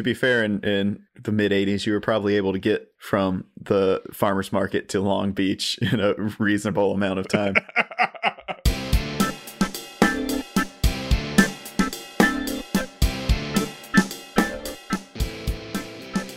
to be fair, in, in the mid 80s, you were probably able to get from the farmer's market to Long Beach in a reasonable amount of time.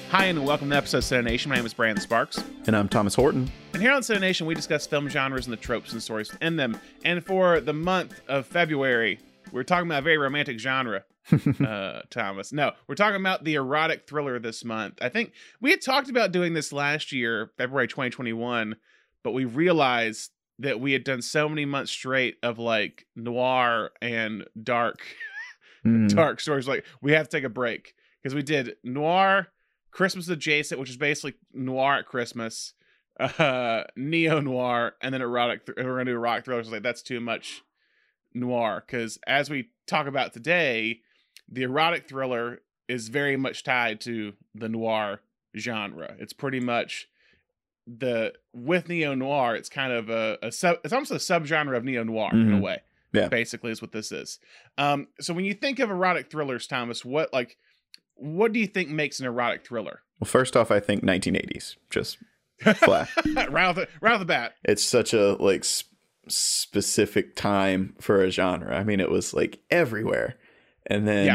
Hi, and welcome to episode of Cinema Nation. My name is Brandon Sparks. and I'm Thomas Horton. And here on Cinema Nation, we discuss film genres and the tropes and stories in them. And for the month of February, we're talking about a very romantic genre, uh, Thomas. No, we're talking about the erotic thriller this month. I think we had talked about doing this last year, February 2021, but we realized that we had done so many months straight of like noir and dark, Mm. dark stories. Like, we have to take a break because we did noir, Christmas adjacent, which is basically noir at Christmas, uh, neo noir, and then erotic. Th- we're gonna do erotic thrillers. Like that's too much noir because as we talk about today, the erotic thriller is very much tied to the noir genre. It's pretty much the with neo noir. It's kind of a, a sub. It's almost a subgenre of neo noir in a Mhm. way. Yeah. basically is what this is. Um, so when you think of erotic thrillers, Thomas, what like what do you think makes an erotic thriller? Well, first off, I think 1980s. Just flat. right off the right off the bat. it's such a like sp- specific time for a genre. I mean, it was like everywhere, and then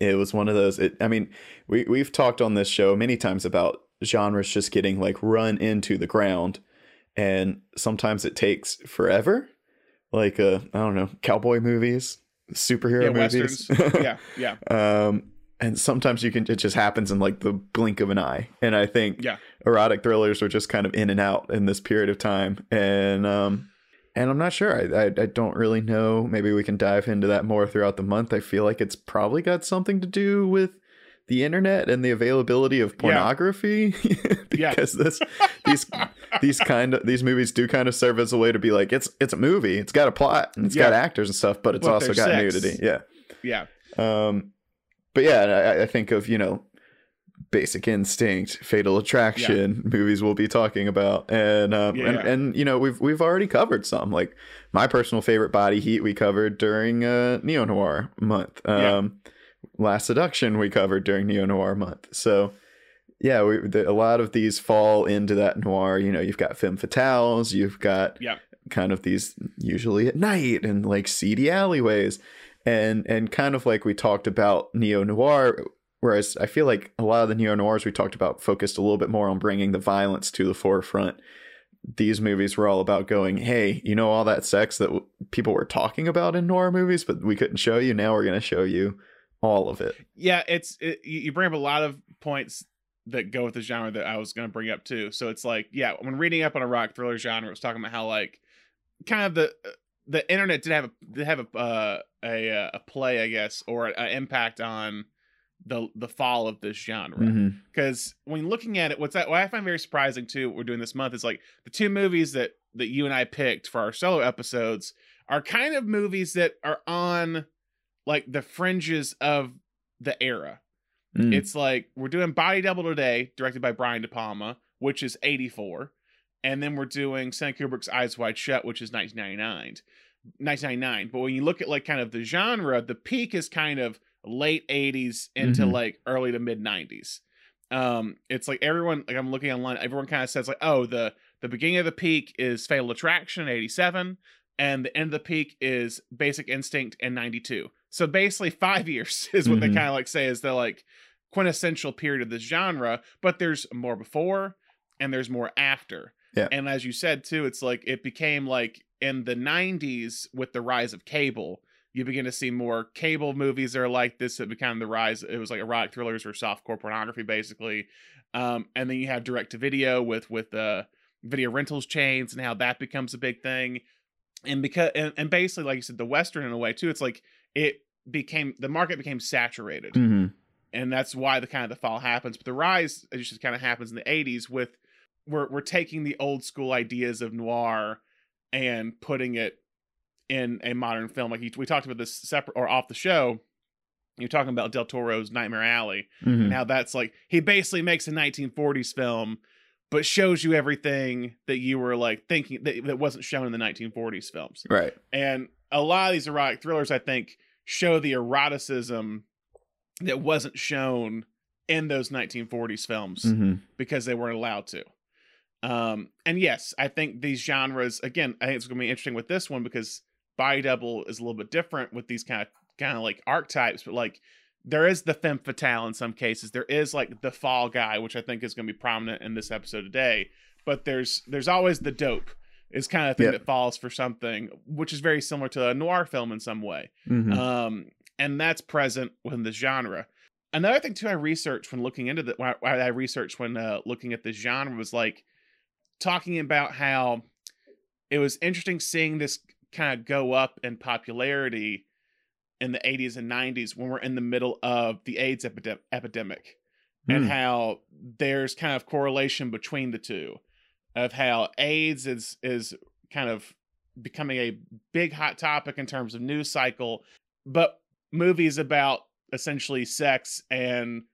Yeah. it was one of those. It, I mean, we we've talked on this show many times about genres just getting like run into the ground, and sometimes it takes forever. Like uh, I don't know, cowboy movies, superhero Yeah, movies, yeah, yeah. um, and sometimes you can it just happens in like the blink of an eye. And I think Yeah. erotic thrillers were just kind of in and out in this period of time. And um, and I'm not sure. I, I I don't really know. Maybe we can dive into that more throughout the month. I feel like it's probably got something to do with the internet and the availability of pornography Yeah. because this these these kind of these movies do kind of serve as a way to be like it's it's a movie it's got a plot and it's got actors and stuff but it's But also got sex. nudity yeah Yeah. um, but yeah, I, I think of you know, Basic Instinct, Fatal Attraction movies we'll be talking about, and um, Yeah, and, yeah. and you know we've we've already covered some. Like my personal favorite, Body Heat, we covered during uh, Neo Noir month. Yeah. Um, Last Seduction we covered during Neo Noir month. So yeah, we, the, a lot of these fall into that noir. You know, you've got femme fatales, you've got Yeah. kind of these usually at night and like seedy alleyways and and kind of like we talked about neo noir whereas i feel like a lot of the neo noirs we talked about focused a little bit more on bringing the violence to the forefront. These movies were all about going hey you know all that sex that w- people were talking about in noir movies but we couldn't show you? Now we're going to show you all of it. Yeah, it's it, you bring up a lot of points that go with the genre that I was going to bring up too. So it's like, yeah, when reading up on erotic thriller genre, it was talking about how like kind of the the internet did have a did have a uh, a uh, a play, I guess, or an impact on the the fall of this genre. Because when looking at it, what's that? What I find very surprising too, what we're doing this month is like the two movies that that you and I picked for our solo episodes are kind of movies that are on like the fringes of the era. Mm. It's like we're doing Body Double today, directed by Brian De Palma, which is '84, and then we're doing Stanley Kubrick's Eyes Wide Shut, which is 1999. 1999. But when you look at like kind of the genre, the peak is kind of late 80s into Mhm. like early to mid 90s. Um, it's like everyone like I'm looking online, everyone kind of says like, oh, the the beginning of the peak is Fatal Attraction 87, and the end of the peak is Basic Instinct in 92. So basically five years is what they Mhm. kind of like say is the like quintessential period of this genre, but there's more before and there's more after. Yeah. And as you said too, it's like it became like in the 90s with the rise of cable, you begin to see more cable movies that are like this that became the rise. It was like erotic thrillers or softcore pornography, basically. Um, and then you have direct to video with with the video rentals chains and how that becomes a big thing. And because and, and basically, like you said, the western in a way too. It's like it became the market became saturated Mhm. and that's why the kind of the fall happens. But the rise it just kind of happens in the '80s with we're we're taking the old school ideas of noir and putting it in a modern film. Like you, we talked about this separate or off the show. You're talking about Del Toro's Nightmare Alley Mhm. and how that's like he basically makes a 1940s film, but shows you everything that you were like thinking that, that wasn't shown in the 1940s films. right And a lot of these erotic thrillers, I think, show the eroticism that wasn't shown in those 1940s films hmm because they weren't allowed to. Um, and yes, I think these genres again. I think it's going to be interesting with this one because body double is a little bit different with these kind of kind of like archetypes, but like there is the femme fatale in some cases. There is like the fall guy, which I think is going to be prominent in this episode today. But there's there's always the dope is kind of thing Yeah. that falls for something, which is very similar to a noir film in some way hmm um, and that's present within the genre. Another thing too, I researched when looking into the, why I researched when uh, looking at this genre was like talking about how it was interesting seeing this kind of go up in popularity in the 80s and 90s when we're in the middle of the AIDS epidem- epidemic and Mm. how there's kind of correlation between the two of how AIDS is is kind of becoming a big hot topic in terms of news cycle, but movies about essentially sex and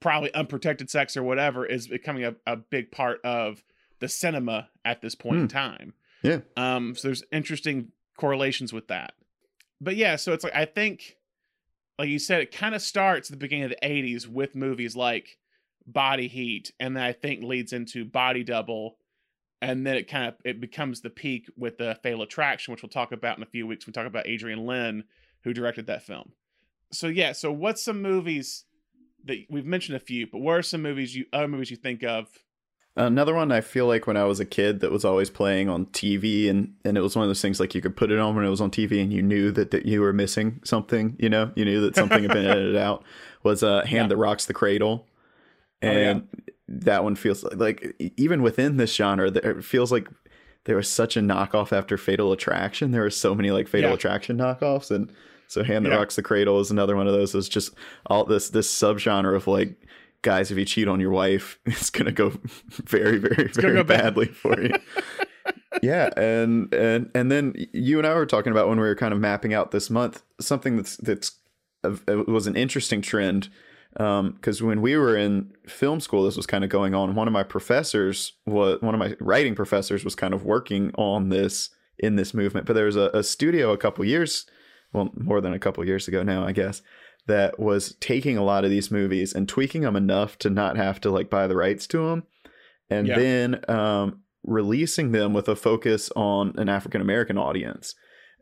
probably unprotected sex or whatever is becoming a, a big part of the cinema at this point in time. Yeah. Um, so there's interesting correlations with that. But yeah, so it's like I think like you said, it kind of starts at the beginning of the 80s with movies like Body Heat, and then I think leads into Body Double, and then it kind of it becomes the peak with the Fatal Attraction, which we'll talk about in a few weeks. We talk about Adrian Lyne, who directed that film. So yeah, so what's some movies that we've mentioned a few, but what are some movies you other movies you think of? Another one I feel like when I was a kid that was always playing on TV and and it was one of those things like you could put it on when it was on TV and you knew that, that you were missing something, you know, you knew that something had been edited out was uh Hand Yeah. That Rocks the Cradle. Oh, yeah. And that one feels like, like even within this genre it feels like there was such a knockoff after Fatal Attraction. There were so many like Fatal Yeah. Attraction knockoffs and so Hand That. Rocks the Cradle is another one of those. It's just all this this subgenre of like guys if you cheat on your wife it's gonna go very very gonna very go bad. badly for you yeah and and and then you and i were talking about when we were kind of mapping out this month something that's that's uh, it was an interesting trend um, because when we were in film school this was kind of going on one of my professors was one of my writing professors was kind of working on this in this movement but there was a, a studio a couple years well more than a couple years ago now i guess that was taking a lot of these movies and tweaking them enough to not have to like buy the rights to them and Yeah. then um, releasing them with a focus on an African American audience.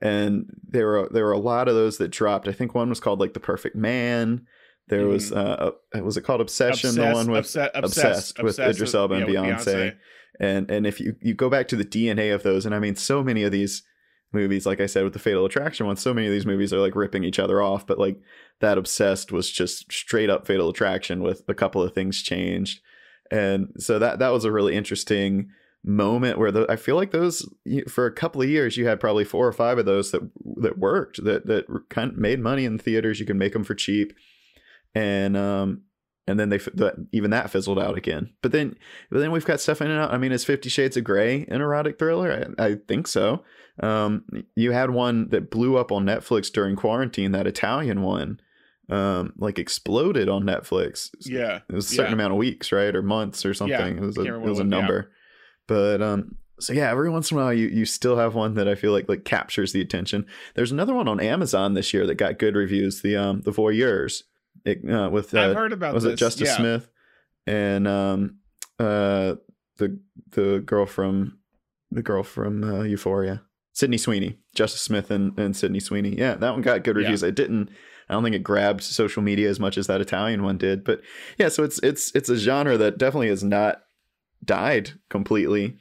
And there were there were a lot of those that dropped. I think one was called like The Perfect Man. There was uh, uh, was it called Obsession? the one with obsessed, Obsessed with Idris Elba and yeah, with Beyonce. and and if you you go back to the DNA of those, and I mean, so many of these movies, like I said, with the Fatal Attraction one, so many of these movies are like ripping each other off. But like that Obsessed was just straight up Fatal Attraction with a couple of things changed, and so that that was a really interesting moment where the, I feel like those for a couple of years you had probably four or five of those that that worked that that kind of made money in theaters. You can make them for cheap, and um and then they that, even that fizzled out again. But then but then we've got stuff in and out. I mean, is Fifty Shades of Grey an erotic thriller? I, I think so. Um, you had one that blew up on Netflix during quarantine. That Italian one, um, like exploded on Netflix. Yeah. It was a certain Yeah. amount of weeks, right, or months, or something. Yeah, it was a it was a what- yeah. number. But um, so yeah, every once in a while you you still have one that I feel like like captures the attention. There's another one on Amazon this year that got good reviews. The um the Voyeurs, it, uh, with uh, I've heard about was this. it Justice yeah. Smith and um uh the the girl from the girl from uh, Euphoria, Sydney Sweeney, Justice Smith and and Sydney Sweeney. Yeah, that one got good Yeah. reviews. It didn't. I don't think it grabbed social media as much as that Italian one did. But yeah, so it's it's it's a genre that definitely has not died completely.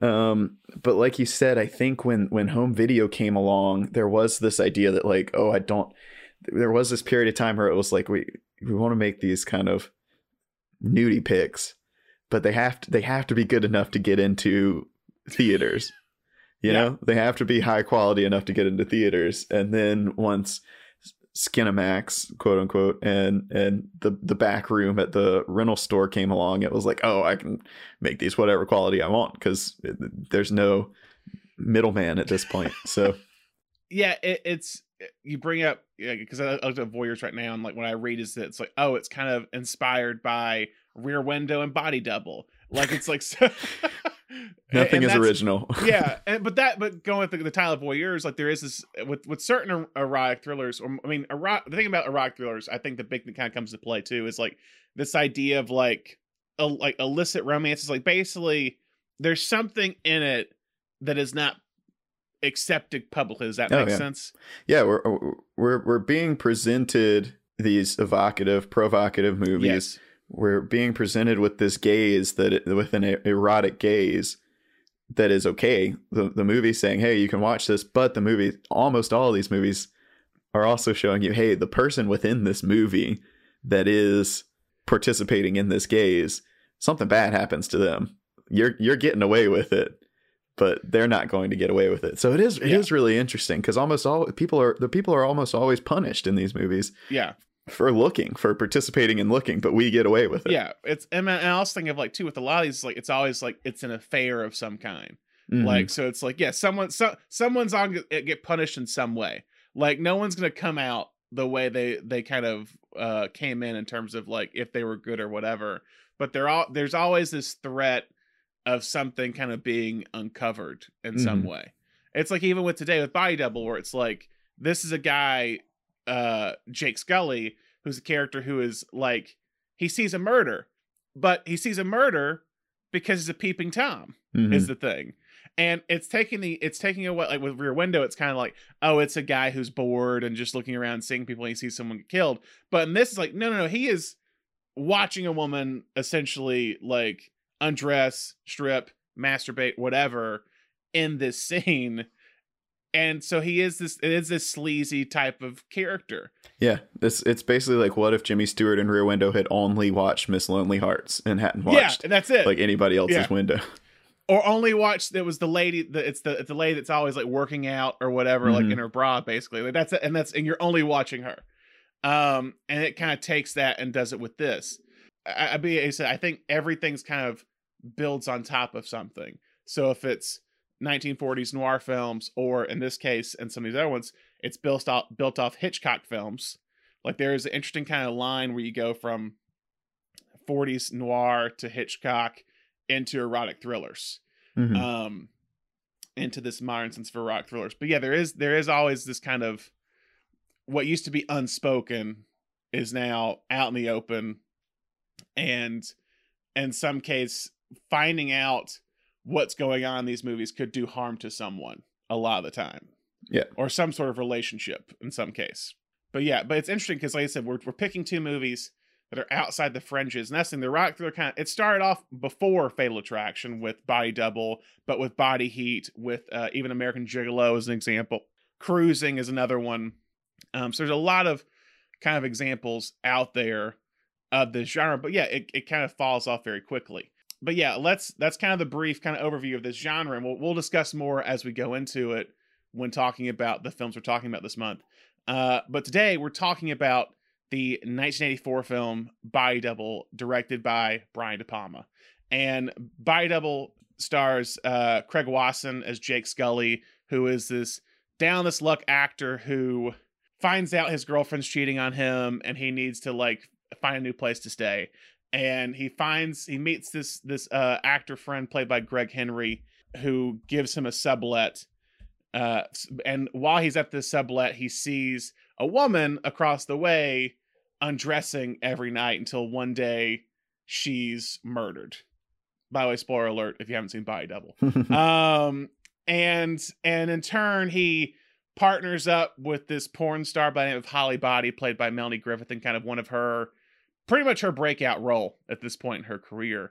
Um, but like you said, I think when when home video came along, there was this idea that like, oh, I don't. There was this period of time where it was like we we want to make these kind of nudie pics, but they have to they have to be good enough to get into theaters. You Yeah. know, they have to be high quality enough to get into theaters, and then once Skinamax, quote unquote, and and the the back room at the rental store came along, it was like, oh, I can make these whatever quality I want because there's no middleman at this point. So yeah it, it's you bring up because I I looked at voyeurs right now and like what I read is that it's like oh it's kind of inspired by Rear Window and Body Double like it's like so, nothing and is original. yeah and, but that but going with the, the title of voyeurs like there is this with with certain er- erotic thrillers or I mean ero- the thing about erotic thrillers I think the big thing kind of comes to play too is like this idea of like a, like illicit romance is like basically there's something in it that is not accepted publicly. Does that Oh, make yeah. sense? Yeah, we're we're we're being presented these evocative, provocative movies. Yes. We're being presented with this gaze that it, with an erotic gaze that is okay. The the movie saying, "Hey, you can watch this," but the movie, almost all of these movies, are also showing you, "Hey, the person within this movie that is participating in this gaze, something bad happens to them. You're you're getting away with it." But they're not going to get away with it. So it is it is Yeah. really interesting because almost all people are the people are almost always punished in these movies Yeah. For looking, for participating in looking, but we get away with it. Yeah. It's and I and also think of like too with a lot of these like it's always like it's an affair of some kind. Mhm. Like so it's like yeah, someone so someone's on get get punished in some way. Like no one's gonna come out the way they they kind of uh came in in terms of like if they were good or whatever. But there all there's always this threat of something kind of being uncovered in some Mhm. way. It's like even with today with Body Double, where it's like this is a guy, uh, Jake Scully, who's a character who is like he sees a murder, but he sees a murder because he's a peeping tom Mhm. is the thing. And it's taking the it's taking away like with Rear Window, it's kind of like, oh, it's a guy who's bored and just looking around seeing people and he sees someone get killed. But in this is like, no, no, no, he is watching a woman essentially like undress, strip, masturbate, whatever in this scene. And so he is this it is this sleazy type of character. yeah, this it's basically like what if Jimmy Stewart and Rear Window had only watched Miss Lonely Hearts and hadn't watched Yeah, and that's it. like anybody else's Yeah. window. or only watched it was the lady the, it's the it's the lady that's always like working out or whatever like Mhm. in her bra basically like that's it and that's and you're only watching her um and it kind of takes that and does it with this I, I be I said I think everything's kind of builds on top of something so if it's 1940s noir films or in this case and some of these other ones it's built off built off Hitchcock films. Like there's an interesting kind of line where you go from 40s noir to Hitchcock into erotic thrillers Mhm. um into this modern sense of rock thrillers. But yeah there is there is always this kind of what used to be unspoken is now out in the open. And in some case finding out what's going on in these movies could do harm to someone a lot of the time Yeah. or some sort of relationship in some case but yeah but it's interesting because like i said we're, we're picking two movies that are outside the fringes. And that's the rock thriller kind of it started off before Fatal Attraction with Body Double, but with Body Heat, with uh, even American Gigolo as an example. Cruising is another one. Um, so there's a lot of kind of examples out there of this genre. But yeah, it, it kind of falls off very quickly. But yeah, let's that's kind of the brief kind of overview of this genre, and we'll we'll discuss more as we go into it when talking about the films we're talking about this month. Uh, but today we're talking about the 1984 film Body Double, directed by Brian De Palma. And Body Double stars uh, Craig Wasson as Jake Scully, who is this down this luck actor who finds out his girlfriend's cheating on him and he needs to like find a new place to stay. And he finds he meets this this uh, actor friend played by Greg Henry who gives him a sublet. Uh, and while he's at this sublet, he sees a woman across the way undressing every night until one day she's murdered. By the way, spoiler alert if you haven't seen Body Double. um, and and in turn he partners up with this porn star by the name of Holly Body, played by Melanie Griffith, and kind of one of her pretty much her breakout role at this point in her career,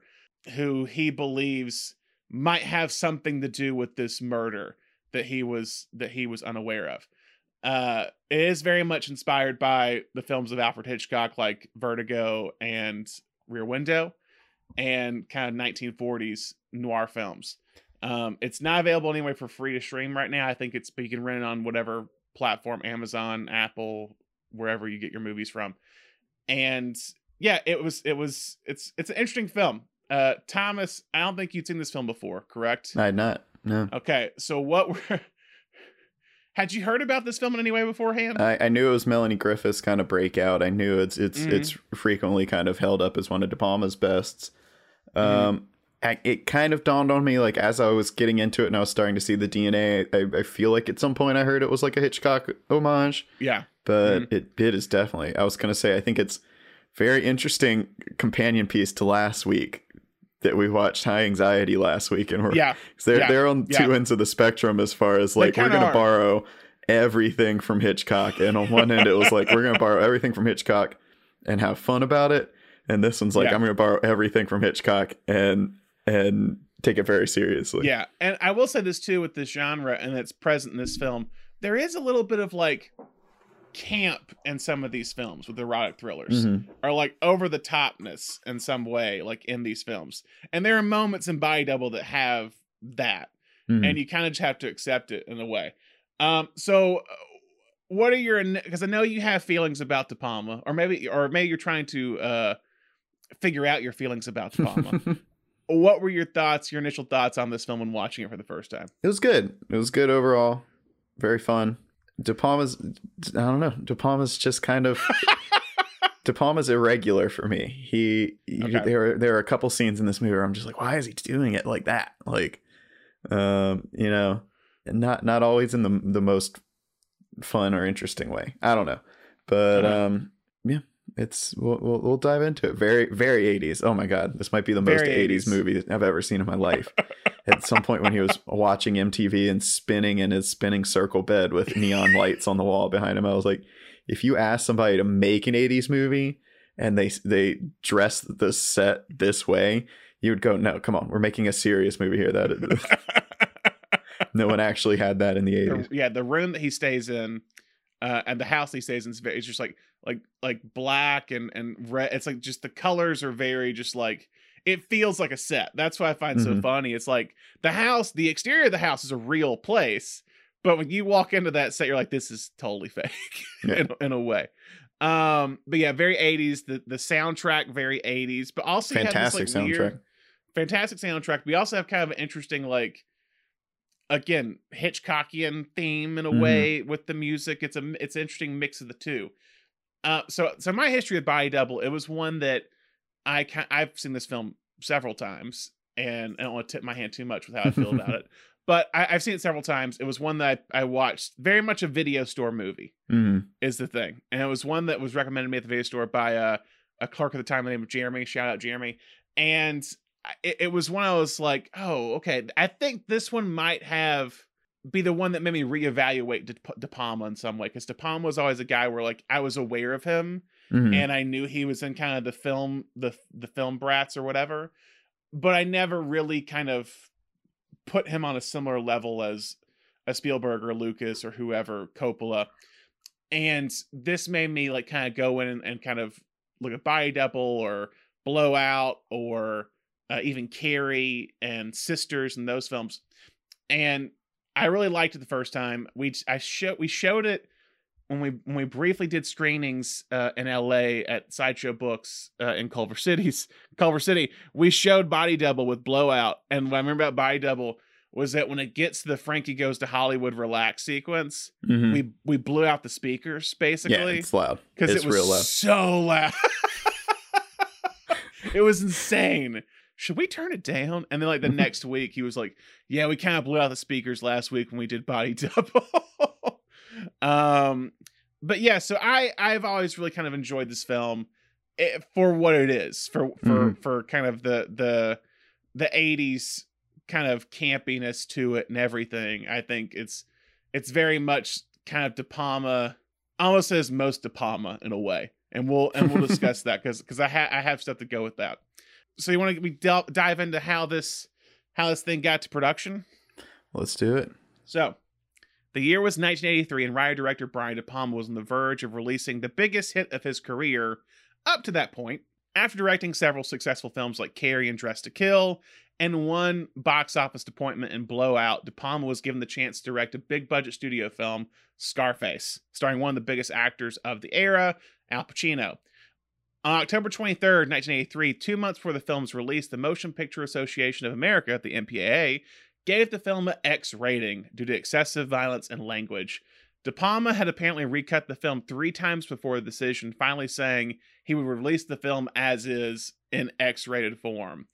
who he believes might have something to do with this murder that he was that he was unaware of. Uh it is very much inspired by the films of alfred hitchcock like vertigo and rear window and kind of 1940s noir films. Um it's not available anyway for free to stream right now. I think it's but you can rent it on whatever platform amazon apple wherever you get your movies from. And yeah it was it was it's it's an interesting film uh thomas i don't think you'd seen this film before correct I had not. No. okay so what were had you heard about this film in any way beforehand I, I knew it was Melanie Griffith's kind of breakout. I knew it's it's Mhm. it's frequently kind of held up as one of De Palma's bests. Mm-hmm. Um, I, it kind of dawned on me like as I was getting into it and I was starting to see the DNA. I, I feel like at some point I heard it was like a Hitchcock homage, yeah but Mm-hmm. it it is definitely. I was gonna say I think it's very interesting companion piece to last week that we watched High Anxiety last week, and we're Yeah, they're yeah, they're on yeah. two ends of the spectrum as far as like we're gonna are. borrow everything from Hitchcock, and on one end it was like we're gonna borrow everything from Hitchcock and have fun about it, and this one's like Yeah. I'm gonna borrow everything from Hitchcock and and take it very seriously. yeah. And I will say this too with this genre, and it's present in this film. There is a little bit of like camp in some of these films with erotic thrillers. Mhm. Or like over the topness in some way, like in these films. And there are moments in Body Double that have that. Mhm. and you kind of just have to accept it in a way. Um, so uh, what are your because I know you have feelings about De Palma, or maybe or maybe you're trying to uh figure out your feelings about De Palma. what were your thoughts, your initial thoughts on this film when watching it for the first time? It was good. It was good overall. Very fun. De Palma's I don't know. De Palma's just kind of De Palma's irregular for me. He, he Okay. there are there are a couple scenes in this movie where I'm just like, why is he doing it like that? Like um, you know, not not always in the the most fun or interesting way. I don't know. But um yeah, it's we'll, we'll we'll dive into it. Very very 80s. Oh my god, this might be the most 80s 80s. movie I've ever seen in my life. At some point when he was watching MTV and spinning in his spinning circle bed with neon lights on the wall behind him, I was like, if you ask somebody to make an 80s movie and they they dress the set this way, you would go, "No, come on. We're making a serious movie here that no one actually had that in the 80s." Yeah, the room that he stays in, uh, and the house he stays in is very, it's just like like like black and and red. It's like just the colors are very just like it feels like a set. That's what I find so Mhm. funny. It's like the house, the exterior of the house is a real place, but when you walk into that set, you're like, this is totally fake Yeah. in, in a way. Um, but yeah, very 80s. The the soundtrack very 80s, but also have this, Fantastic like, soundtrack. weird- fantastic soundtrack. We also have kind of an interesting like again Hitchcockian theme in a Mhm. way with the music. It's a it's an interesting mix of the two. Uh, so so my history with Body Double, it was one that I ki- I've seen this film several times, and I don't want to tip my hand too much with how I feel about it. But I, I've seen it several times. It was one that I, I watched very much a video store movie Mhm. is the thing. And it was one that was recommended to me at the video store by a, a clerk at the time, the name of Jeremy. Shout out Jeremy. And it, it was one I was like, oh, okay. I think this one might have be the one that made me reevaluate De, De Palma in some way. Because De Palma was always a guy where like I was aware of him Mhm. and I knew he was in kind of the film, the the film brats or whatever. But I never really kind of put him on a similar level as a Spielberg or Lucas or whoever Coppola. And this made me like kind of go in and, and kind of look at Body Double or Blowout or uh, even Carrie and Sisters and those films. And I really liked it the first time. We I show we showed it when we when we briefly did screenings uh, in LA at Sideshow Books uh, in Culver City's Culver City. We showed Body Double with Blowout, and what I remember about Body Double was that when it gets to the Frankie goes to Hollywood relax sequence, Mhm. we we blew out the speakers basically. yeah, it's loud. because it was real loud. so loud. it was insane. Should we turn it down? And then like the next week, he was like, "Yeah, we kind of blew out the speakers last week when we did Body Double." um, but yeah, so I I've always really kind of enjoyed this film eh, for what it is for for for kind of the the the 80s kind of campiness to it and everything. I think it's it's very much kind of De Palma, almost as most De Palma in a way, and we'll and we'll discuss that because because I ha- I have stuff to go with that. So you want to we del- dive into how this how this thing got to production? Let's do it. So, the year was 1983, and writer director Brian De Palma was on the verge of releasing the biggest hit of his career up to that point. After directing several successful films like Carrie and Dress to Kill, and one box office appointment in Blowout, De Palma was given the chance to direct a big budget studio film, Scarface, starring one of the biggest actors of the era, Al Pacino. On October 23rd, 1983, two months before the film's release, the Motion Picture Association of America, the MPAA, gave the film an X rating due to excessive violence and language. De Palma had apparently recut the film three times before the decision, finally saying he would release the film as is in X rated form.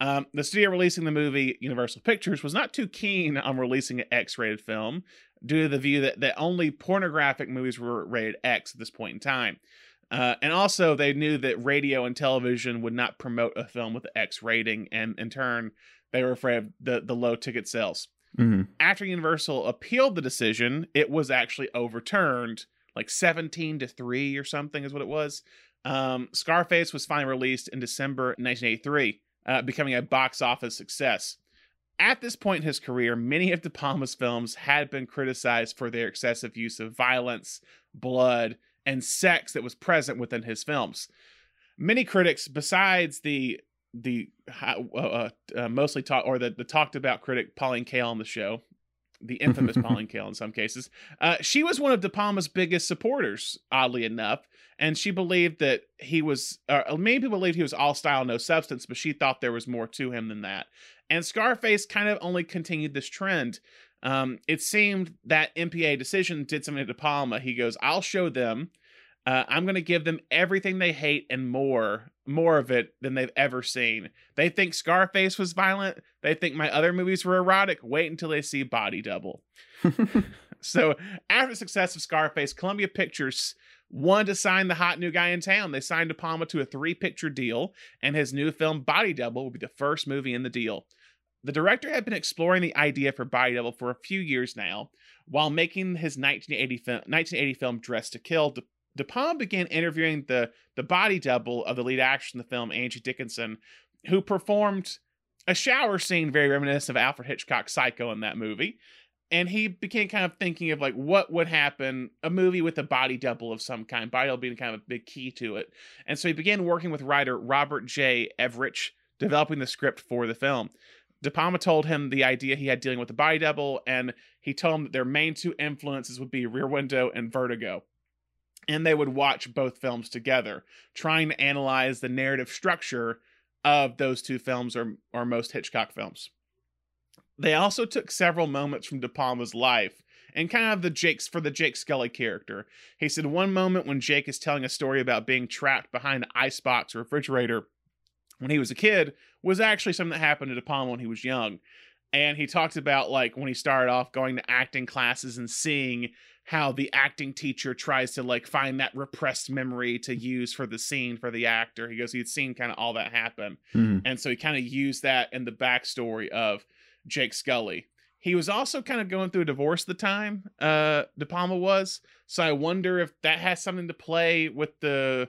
Um, the studio releasing the movie, Universal Pictures, was not too keen on releasing an X rated film due to the view that, that only pornographic movies were rated X at this point in time. Uh, and also, they knew that radio and television would not promote a film with X rating, and in turn, they were afraid of the, the low ticket sales. Mhm. After Universal appealed the decision, it was actually overturned, like 17 to 3 or something is what it was. Um, Scarface was finally released in December 1983, uh, becoming a box office success. At this point in his career, many of De Palma's films had been criticized for their excessive use of violence, blood, and sex that was present within his films. Many critics, besides the the uh, uh, uh, mostly talk or the, the talked about critic Pauline Kael on the show, the infamous Pauline Kael in some cases, uh, she was one of De Palma's biggest supporters, oddly enough, and she believed that he was. Uh, many people believed he was all style, no substance, but she thought there was more to him than that. And Scarface kind of only continued this trend. Um, it seemed that MPA decision did something to Palma. He goes, "I'll show them." Uh, I'm going to give them everything they hate and more, more of it than they've ever seen. They think Scarface was violent. They think my other movies were erotic. Wait until they see Body Double. So after the success of Scarface, Columbia Pictures wanted to sign the hot new guy in town. They signed De Palma to a three-picture deal, and his new film Body Double will be the first movie in the deal. The director had been exploring the idea for Body Double for a few years now, while making his 1980 film, 1980 film Dress to Kill. De, De Palma began interviewing the the body double of the lead actress in the film, Angie Dickinson, who performed a shower scene very reminiscent of Alfred Hitchcock's Psycho in that movie. And he began kind of thinking of like what would happen a movie with a body double of some kind body double being kind of a big key to it. And so he began working with writer robert j. Avrech developing the script for the film de palma told him the idea he had dealing with the body double and he told him that their main two influences would be rear window and vertigo and they would watch both films together trying to analyze the narrative structure of those two films or, or most hitchcock films they also took several moments from De Palma's life and kind of the Jake's for the Jake Scully character. He said one moment when Jake is telling a story about being trapped behind an icebox or refrigerator when he was a kid was actually something that happened to De Palma when he was young. And he talked about like when he started off going to acting classes and seeing how the acting teacher tries to like find that repressed memory to use for the scene for the actor. He goes, he'd seen kind of all that happen. Mhm. And so he kind of used that in the backstory of Jake Scully. He was also kind of going through a divorce at the time, uh, De Palma was. So I wonder if that has something to play with the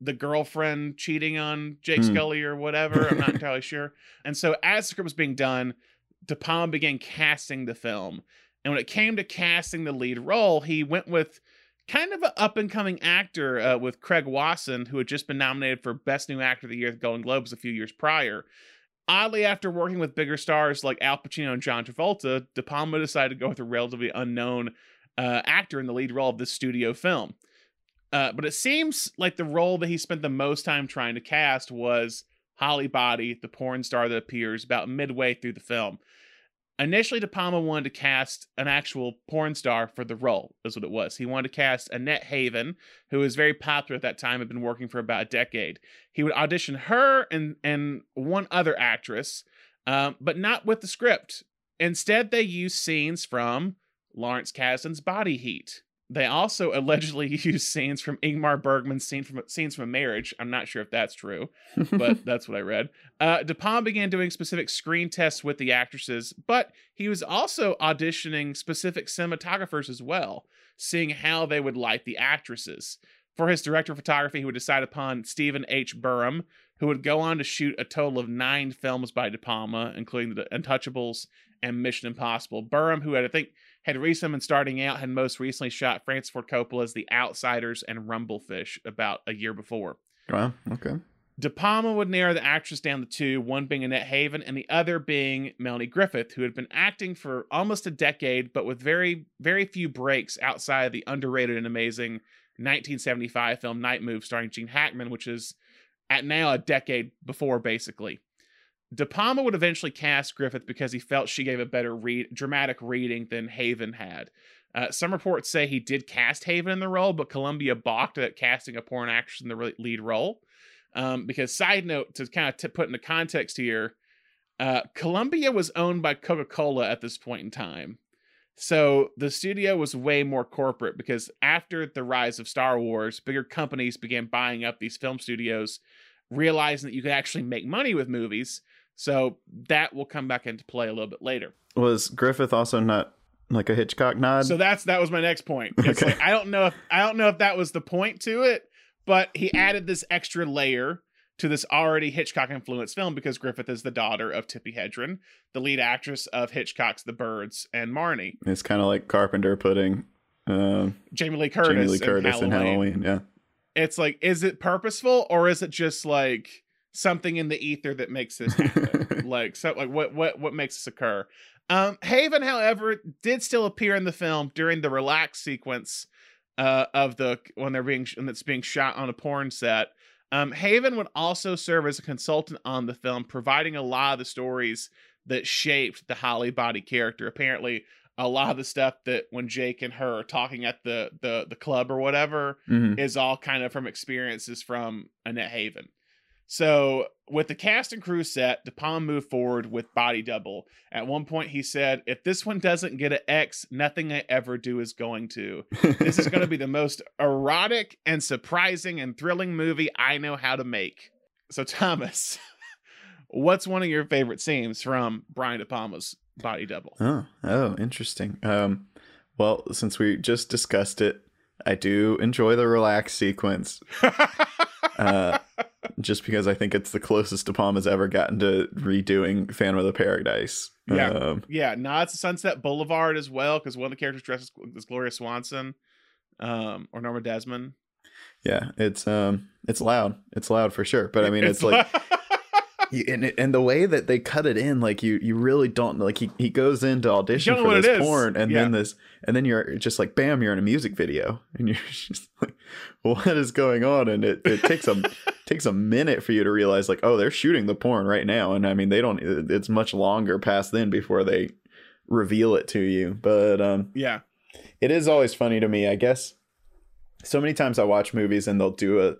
the girlfriend cheating on Jake Hmm. Scully or whatever. I'm not entirely sure. And so as the script was being done, De Palma began casting the film. And when it came to casting the lead role, he went with kind of an up and coming actor uh, with Craig Wasson, who had just been nominated for Best New Actor of the Year at the Golden Globes a few years prior. Oddly, after working with bigger stars like Al Pacino and John Travolta, De Palma decided to go with a relatively unknown uh, actor in the lead role of this studio film. Uh, but it seems like the role that he spent the most time trying to cast was Holly Body, the porn star that appears about midway through the film. Initially, De Palma wanted to cast an actual porn star for the role, is what it was. He wanted to cast Annette Haven, who was very popular at that time, had been working for about a decade. He would audition her and and one other actress, um, but not with the script. Instead, they used scenes from Lawrence Kasdan's Body Heat. They also allegedly used scenes from Ingmar Bergman's scene from scenes from a marriage. I'm not sure if that's true, but that's what I read. Uh, De Palma began doing specific screen tests with the actresses, but he was also auditioning specific cinematographers as well, seeing how they would light the actresses. For his director of photography, he would decide upon Stephen H. Burum, who would go on to shoot a total of nine films by De Palma, including The Untouchables and Mission Impossible. Burum, who had, I think, had recently been starting out, had most recently shot Francis Ford Coppola's The Outsiders and Rumblefish about a year before. wow. Okay. De Palma would narrow the actress down to two, one being Annette Haven and the other being Melanie Griffith, who had been acting for almost a decade, but with very, very few breaks outside of the underrated and amazing 1975 film Night Move starring Gene Hackman, which is at now a decade before, basically. De Palma would eventually cast Griffith because he felt she gave a better read, dramatic reading than Haven had. Uh, some reports say he did cast Haven in the role, but Columbia balked at casting a porn actress in the lead role. Um, because, side note, to kind of t- put into context here, uh, Columbia was owned by Coca Cola at this point in time. So the studio was way more corporate because after the rise of Star Wars, bigger companies began buying up these film studios, realizing that you could actually make money with movies. So that will come back into play a little bit later. Was Griffith also not like a Hitchcock nod? So that's that was my next point. It's Okay. like, I don't know if I don't know if that was the point to it, but he added this extra layer to this already Hitchcock influenced film because Griffith is the daughter of Tippi Hedren, the lead actress of Hitchcock's The Birds and Marnie. it's kind of like Carpenter putting um, Jamie Lee Curtis, Jamie Lee in Curtis in Halloween. Yeah. It's like, is it purposeful or is it just like something in the ether that makes this happen? like, so like what what what makes this occur? Um, Haven, however, did still appear in the film during the relax sequence uh, of the when they're being when it's being shot on a porn set. Um, Haven would also serve as a consultant on the film, providing a lot of the stories that shaped the Holly body character. Apparently, a lot of the stuff that when Jake and her are talking at the the the club or whatever Mhm. is all kind of from experiences from Annette Haven. So, with the cast and crew set, De Palma moved forward with Body Double. At one point, he said, If this one doesn't get an X, nothing I ever do is going to. This is going to be the most erotic and surprising and thrilling movie I know how to make. So, Thomas, what's one of your favorite scenes from Brian De Palma's Body Double? Oh, oh, interesting. Um, well, since we just discussed it, I do enjoy the relax sequence. Uh, just because I think it's the closest De Palma's ever gotten to redoing Phantom of the Paradise. Yeah. Um, Yeah, Nods to Sunset Boulevard as well, because one of the characters dresses as Gloria Swanson, um, or Norma Desmond. yeah, it's um, it's loud. It's loud for sure. But I mean, it's, like and and the way that they cut it in, like you you really don't like he he goes into audition for this porn, and Yeah. then this, and then you're just like, bam, you're in a music video, and you're just like, what is going on? And it it takes a takes a minute for you to realize, like, oh, they're shooting the porn right now, and I mean, they don't. It's much longer past then before they reveal it to you, but um yeah, it is always funny to me i guess so many times i watch movies and they'll do a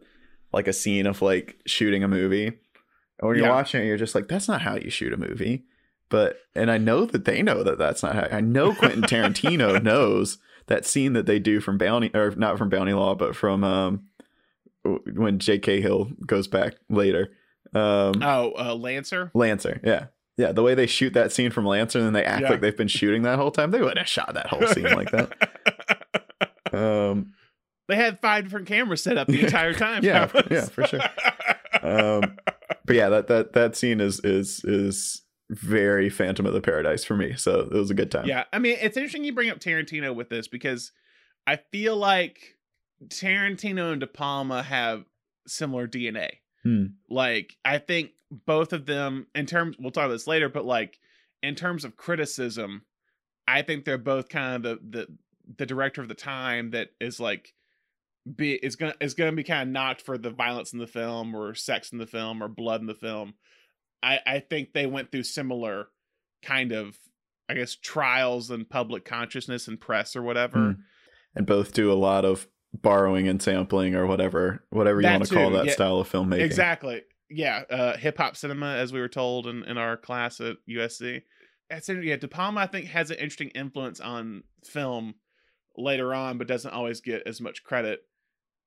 like a scene of like shooting a movie and when you're Yeah. watching it you're just like that's not how you shoot a movie but and i know that they know that that's not how i know quentin tarantino knows that scene that they do from bounty or not from bounty law but from um when Jake Cahill goes back later um Oh, uh, Lancer. lancer yeah yeah the way they shoot that scene from lancer and then they act Yeah. like they've been shooting that whole time they wouldn't have shot that whole scene like that um they had five different cameras set up the entire time. Yeah, yeah, for sure. um but yeah that that that scene is is is very phantom of the paradise for me so it was a good time yeah, I mean, it's interesting you bring up Tarantino with this because I feel like Tarantino and De Palma have similar DNA. Hmm. Like, I think both of them, in terms, we'll talk about this later, but like in terms of criticism, I think they're both kind of the the the director of the time that is like be is gonna is gonna be kind of knocked for the violence in the film or sex in the film or blood in the film. I I think they went through similar kind of I guess trials and public consciousness and press or whatever. Hmm. and both do a lot of borrowing and sampling or whatever whatever you want to call that yeah. style of filmmaking Exactly. Yeah. Uh, Hip hop cinema, as we were told in, in our class at USC. That's. Yeah. De Palma, I think, has an interesting influence on film later on, but doesn't always get as much credit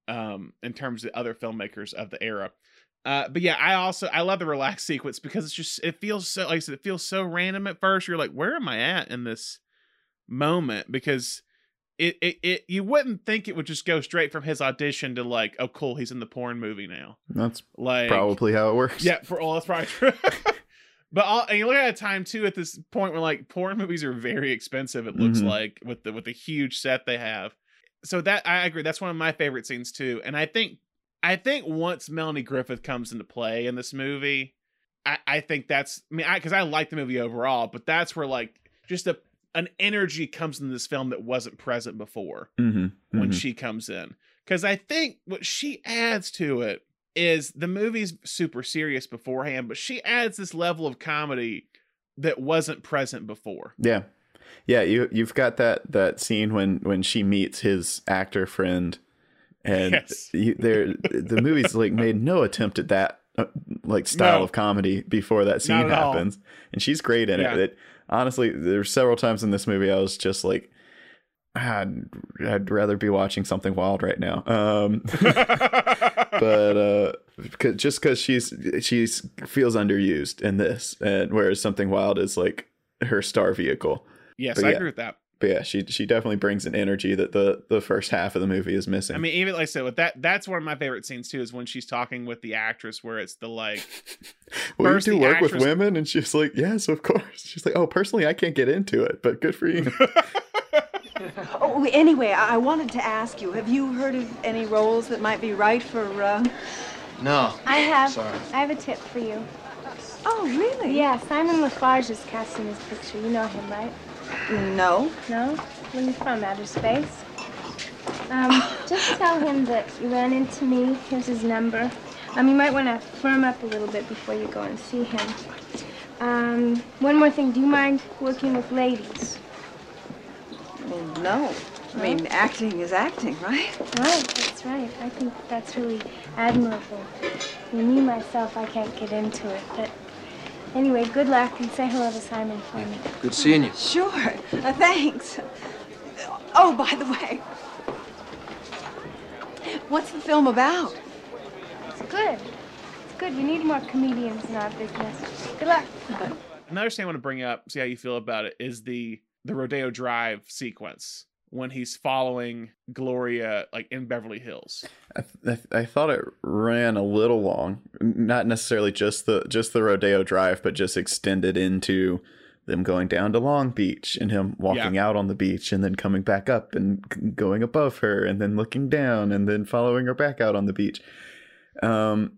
um, in terms of other filmmakers of the era. Uh, but yeah, I also I love the relaxed sequence because it's just it feels so like I said, it feels so random at first. You're like, where am I at in this moment? Because it, it it you wouldn't think it would just go straight from his audition to like, oh cool, he's in the porn movie now. that's Like probably how it works yeah, for all that's probably true. but all, and you look at a time too at this point where like porn movies are very expensive. It looks Mhm. like with the with the huge set they have. So that I agree. That's one of my favorite scenes too. And I think I think once Melanie Griffith comes into play in this movie, I, I think that's I mean I because I like the movie overall, but that's where like just a an energy comes in this film that wasn't present before hmm when she comes in because i think what she adds to it is the movie's super serious beforehand but she adds this level of comedy that wasn't present before yeah yeah you you've got that that scene when when she meets his actor friend and Yes. you, there the movie's like made no attempt at that uh, like style No. of comedy before that scene at all. happens and she's great in Yeah. it. it honestly, there's several times in this movie I was just like, I'd, I'd rather be watching something wild right now. Um, but uh, cause, just because she's she's feels underused in this, and whereas something wild is like her star vehicle. Yes, But I yeah. agree with that. But yeah, she she definitely brings an energy that the the first half of the movie is missing. I mean, even like I said, with that, that's one of my favorite scenes too. Is when she's talking with the actress, where it's the like, Will you do work actress- with women? And she's like, yes, of course. She's like, oh, personally, I can't get into it, but good for you. Oh, anyway, I I wanted to ask you, have you heard of any roles that might be right for, uh... No. I have. Sorry. I have a tip for you. Oh, really? Yeah, Simon Lafarge is casting this picture. You know him, right? No. No? Where you from? Outer space? Um, just tell him that you ran into me. Here's his number. Um, you might want to firm up a little bit before you go and see him. Um, one more thing. Do you mind working with ladies? Well, no. I mean, acting is acting, right? Right, that's right. I think that's really admirable. Me, myself, I can't get into it. But anyway, good luck and say hello to Simon for me. Good seeing you. Sure. Uh, thanks. Oh, by the way. What's the film about? It's good. It's good. We need more comedians in our business. Good luck. another thing I want to bring up, see how you feel about it, is the the Rodeo Drive sequence when he's following Gloria like in Beverly Hills. I, th- I thought it ran a little long, not necessarily just the just the rodeo drive, but just extended into them going down to Long Beach and him walking out on the beach and then coming back up and going above her and then looking down and then following her back out on the beach. Um,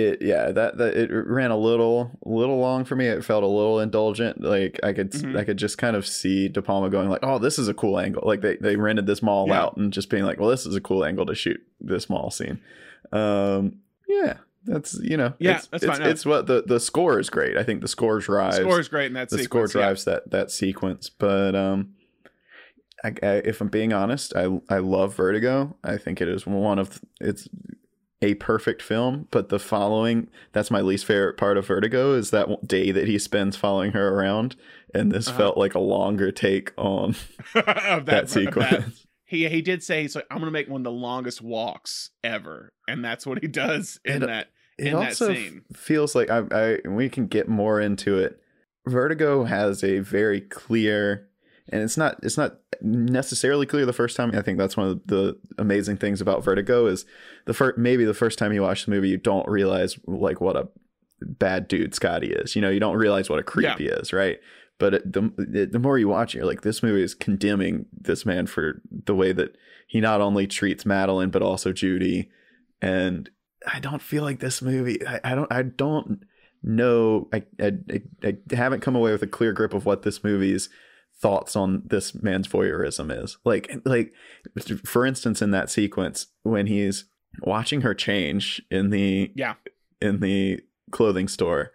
it yeah that that it ran a little little long for me. It felt a little indulgent. Like I could Mhm. I could just kind of see De Palma going like, oh, this is a cool angle. Like they they rented this mall Yeah. out and just being like, well, this is a cool angle to shoot this mall scene. Um, yeah, that's you know, Yeah, it's, that's it's, fine, no. it's what the the score is great. I think the score drives Score is great in that the sequence. score yeah. drives that that sequence. But um, I, I, if I'm being honest, I I love Vertigo. I think it is one of it's a perfect film. But the following that's my least favorite part of Vertigo is that day that he spends following her around, and this Uh-huh. felt like a longer take on of that, that, sequence. that- He he did say he's like I'm gonna make one of the longest walks ever, and that's what he does in It- that. it in also f- scene. feels like I, I we can get more into it vertigo has a very clear and it's not it's not necessarily clear the first time i think that's one of the amazing things about vertigo is the first maybe the first time you watch the movie you don't realize like what a bad dude scotty is you know you don't realize what a creep Yeah. he is right but it, the it, the more you watch it you're like this movie is condemning this man for the way that he not only treats madeline but also judy and I don't feel like this movie. I, I don't. I don't know. I, I I I haven't come away with a clear grip of what this movie's thoughts on this man's voyeurism is. Like like for instance, in that sequence when he's watching her change in the Yeah. in the clothing store.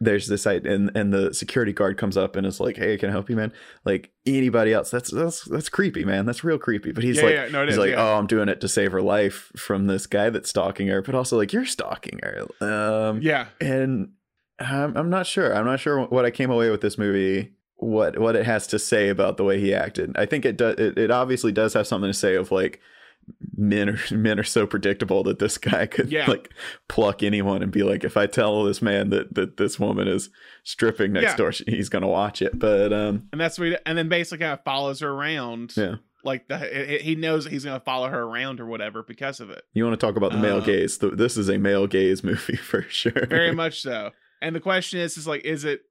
There's this site and and the security guard comes up and is like, "Hey, can I help you, man?" Like anybody else, that's that's that's creepy, man. That's real creepy. But he's Yeah, like, yeah, no, he's is, like, yeah. "Oh, I'm doing it to save her life from this guy that's stalking her." But also, like, you're stalking her. Um, Yeah, and I'm, I'm not sure. I'm not sure what I came away with this movie. What what it has to say about the way he acted. I think it does. It, it obviously does have something to say of like men are men are so predictable that this guy could Yeah. like pluck anyone and be like, if I tell this man that that this woman is stripping next Yeah. door, she- he's gonna watch it. But um, and that's what. He, and then basically kind of follows her around. yeah. like the he- he knows that he's gonna follow her around or whatever because of it. You want to talk about the male Uh, gaze? Th- This is a male gaze movie for sure. Very much so. And the question is, is like, is it?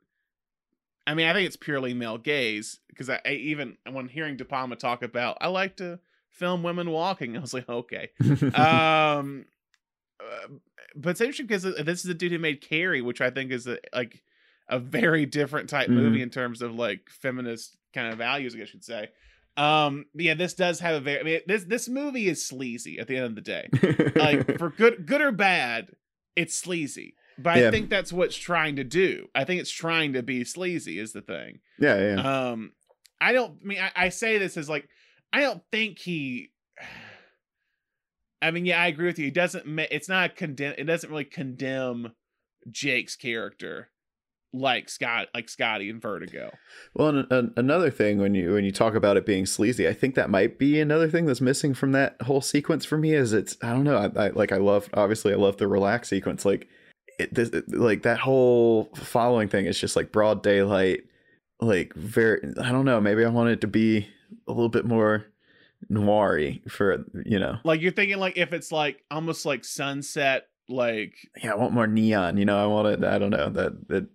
I mean, I think it's purely male gaze because I, I even when hearing De Palma talk about, I like to film women walking. I was like, okay. um, uh, but it's interesting because this is the dude who made Carrie, which I think is a, like a very different type Mhm. movie in terms of like feminist kind of values, I guess you'd say. Um, yeah, this does have a very. I mean, this this movie is sleazy at the end of the day. Like for good good or bad, it's sleazy. But Yeah. I think that's what's trying to do. I think it's trying to be sleazy is the thing. yeah, yeah. Um, I don't. I mean, I, I say this as like, I don't think he. I mean, yeah, I agree with you. He doesn't. It's not a condemn. It doesn't really condemn Jake's character like Scott, like Scotty and Vertigo. Well, and, and another thing when you when you talk about it being sleazy, I think that might be another thing that's missing from that whole sequence for me. Is it's I don't know, I, I like I love obviously I love the relax sequence, like it, this, like that whole following thing is just like broad daylight, like very I don't know, maybe I want it to be a little bit more noir for you know Like you're thinking like if it's like almost like sunset, like yeah, I want more neon. You know, I want it. I don't know that that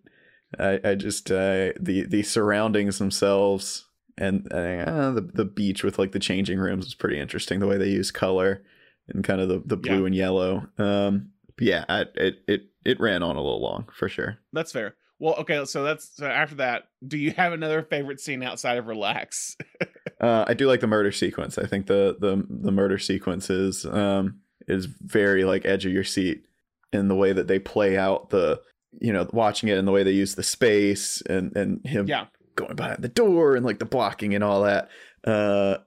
I I just uh, the the surroundings themselves and uh, the the beach with like the changing rooms is pretty interesting. The way they use color and kind of the the blue Yeah. and yellow. Um, yeah, I, it it it ran on a little long for sure. that's fair. Well, okay, so that's so after that, do you have another favorite scene outside of relax? Uh, I do like the murder sequence. I think the the the murder sequence is um is very like edge of your seat in the way that they play out the you know watching it and the way they use the space and and him yeah. going behind the door and like the blocking and all that uh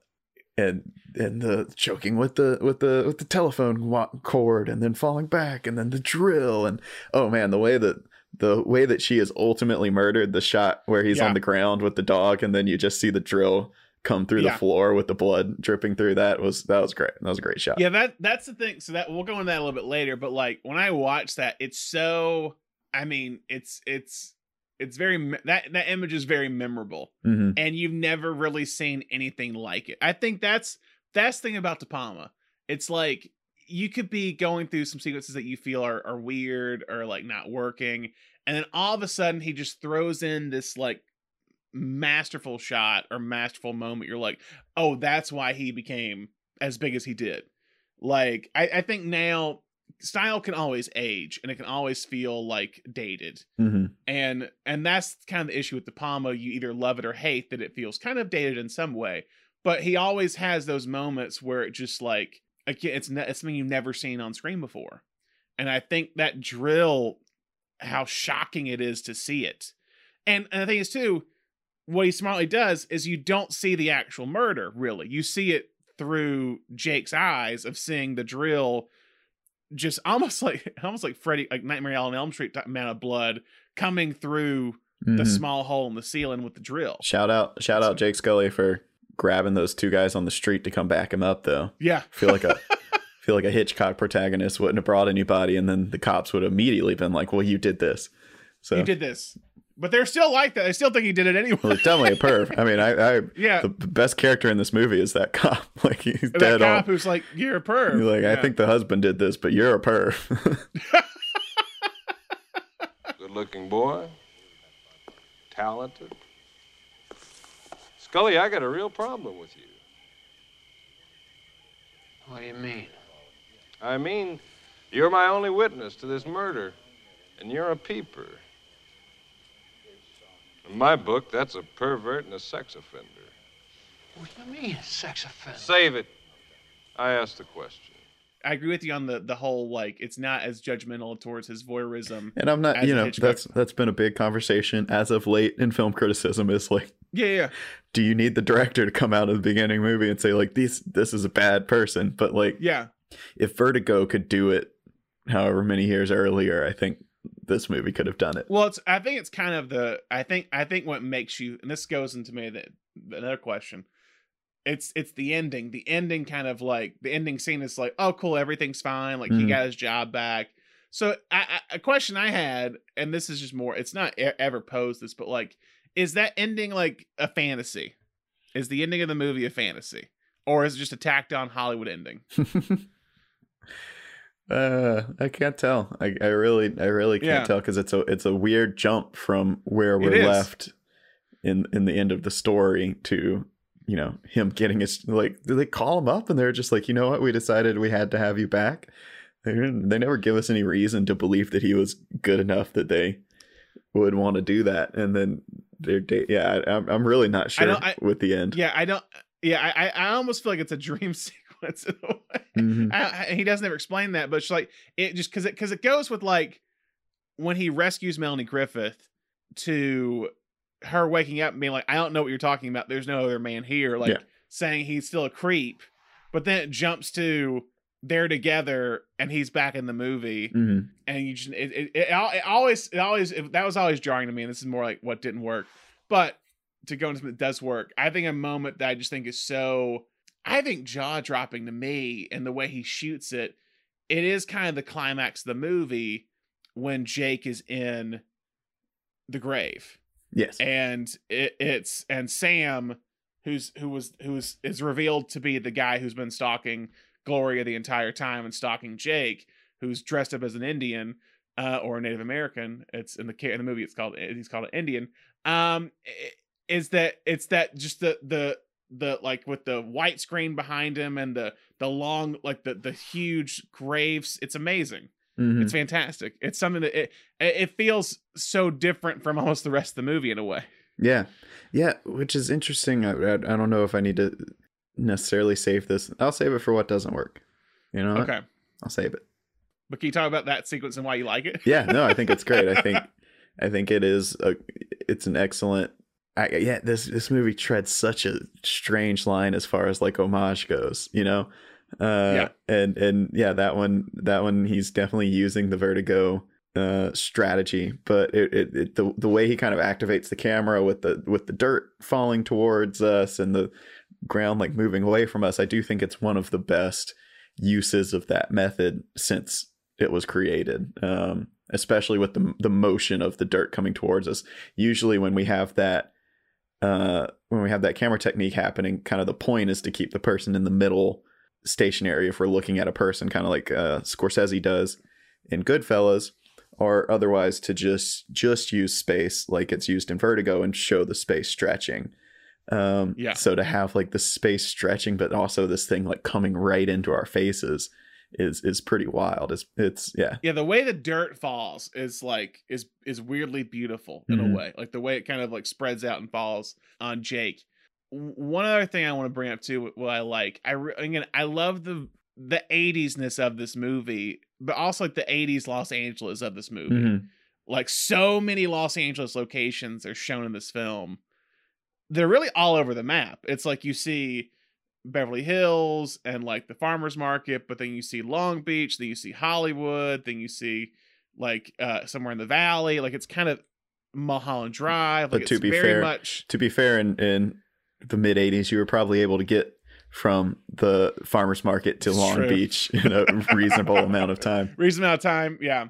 and and the choking with the with the with the telephone cord and then falling back and then the drill and oh man the way that the way that she is ultimately murdered the shot where he's Yeah. on the ground with the dog and then you just see the drill come through Yeah. the floor with the blood dripping through that was that was great that was a great shot Yeah, that that's the thing. So that we'll go into that a little bit later, but like when I watch that, it's so I mean, it's it's it's very that that image is very memorable. hmm and you've never really seen anything like it. I think that's that's the thing about De Palma. It's like you could be going through some sequences that you feel are, are weird or like not working, and then all of a sudden he just throws in this like masterful shot or masterful moment. You're like, oh, that's why he became as big as he did. Like I, I think now style can always age and it can always feel like dated hmm and and that's kind of the issue with De Palma. You either love it or hate that it feels kind of dated in some way. But he always has those moments where it just like again, it's ne- it's something you've never seen on screen before, and I think that drill, how shocking it is to see it, and and the thing is too, what he smartly does is you don't see the actual murder really. You see it through Jake's eyes of seeing the drill just almost like almost like Freddy like Nightmare on Elm Street amount of blood coming through the Mhm. small hole in the ceiling with the drill. shout out shout out jake scully for grabbing those two guys on the street to come back him up though Yeah. feel like a feel like a Hitchcock protagonist wouldn't have brought anybody, and then the cops would have immediately been like, "Well, you did this." So You did this. But they're still like that. They still think he did it anyway. well, it's definitely a perv. I mean, I, I Yeah. the best character in this movie is that cop. Like he's that dead cop on. who's like, You're a perv. He's like, I think the husband did this, but you're a perv. Good looking boy. Talented. Scully, I got a real problem with you. What do you mean? I mean, you're my only witness to this murder, and you're a peeper. In my book, that's a pervert and a sex offender. What do you mean, sex offender? Save it. I asked the question. I agree with you on the the whole like it's not as judgmental towards his voyeurism. and I'm not, you know, Hitchcock. that's that's been a big conversation as of late in film criticism. Is like, Yeah, yeah. do you need the director to come out of the beginning movie and say like, this this is a bad person? But like, Yeah. if Vertigo could do it, however many years earlier, I think this movie could have done it. Well, it's I think it's kind of the I think I think what makes you and this goes into maybe the, another question. It's it's the ending. The ending kind of like the ending scene is like, oh cool, everything's fine. Like he Mhm. got his job back. So I, I, a question I had, and this is just more. It's not e- ever posed this, but like, is that ending like a fantasy? Is the ending of the movie a fantasy, or is it just a tacked on Hollywood ending? uh, I can't tell. I, I really, I really can't Yeah. tell because it's a it's a weird jump from where we're left in in the end of the story to you know him getting his like. Do they call him up and they're just like, you know what? We decided we had to have you back. They didn't, they never give us any reason to believe that he was good enough that they would want to do that. And then they're yeah, I, I'm I'm really not sure don't- I- with the end. Yeah, I don't. Yeah, I I I almost feel like it's a dream sequence in a way. Mhm. I, I, he doesn't ever explain that, but it's like it just because it because it goes with like when he rescues Melanie Griffith to her waking up and being like, I don't know what you're talking about. There's no other man here, like Yeah. saying he's still a creep. But then it jumps to they're together and he's back in the movie. Hmm and you just it, it, it, it always it always it, that was always jarring to me. And this is more like what didn't work. But to go into something that does work. I think a moment that i just think is so i think jaw dropping to me and the way he shoots it it is kind of the climax of the movie when jake is in the grave. Yes. and it, it's and Sam, who's who was who's is revealed to be the guy who's been stalking Gloria the entire time and stalking Jake, who's dressed up as an Indian uh, or a Native American. It's in the in the movie. It's called he's called an Indian. Um, is that it's that just the the the like with the white screen behind him and the the long like the the huge graves. It's amazing. Mhm. It's fantastic. It's something that it it feels so different from almost the rest of the movie in a way. Yeah, yeah, which is interesting. I, I, I don't know if I need to necessarily save this. I'll save it for what doesn't work. You know, what? Okay. I'll save it. But can you talk about that sequence and why you like it? Yeah, no, I think it's great. I think, I think it is a, it's an excellent. I, yeah, this this movie treads such a strange line as far as like homage goes. You know, uh, Yeah. and and yeah, that one that one he's definitely using the Vertigo uh strategy but it, it, it the the way he kind of activates the camera with the with the dirt falling towards us and the ground like moving away from us i do think it's one of the best uses of that method since it was created um especially with the the motion of the dirt coming towards us usually when we have that uh when we have that camera technique happening kind of the point is to keep the person in the middle stationary if we're looking at a person kind of like uh Scorsese does in Goodfellas or otherwise to just just use space like it's used in Vertigo and show the space stretching. Um, Yeah. So to have like the space stretching, but also this thing like coming right into our faces is is pretty wild. It's it's yeah Yeah, the way the dirt falls is like is is weirdly beautiful in Mhm. a way. Like the way it kind of like spreads out and falls on Jake. One other thing I want to bring up too, what I like, I re- again, I love the the 80s-ness of this movie, but also like the 80s Los Angeles of this movie. Mhm. Like so many Los Angeles locations are shown in this film. They're really all over the map. It's like you see Beverly Hills and like the farmers market, but then you see Long Beach, then you see Hollywood, then you see like uh somewhere in the valley. Like it's kind of Mulholland Drive. Like But to be fair- much To be fair, in in the mid '80s, you were probably able to get from the farmers market to It's Long true. Beach in a reasonable amount of time. reasonable amount of time. Yeah.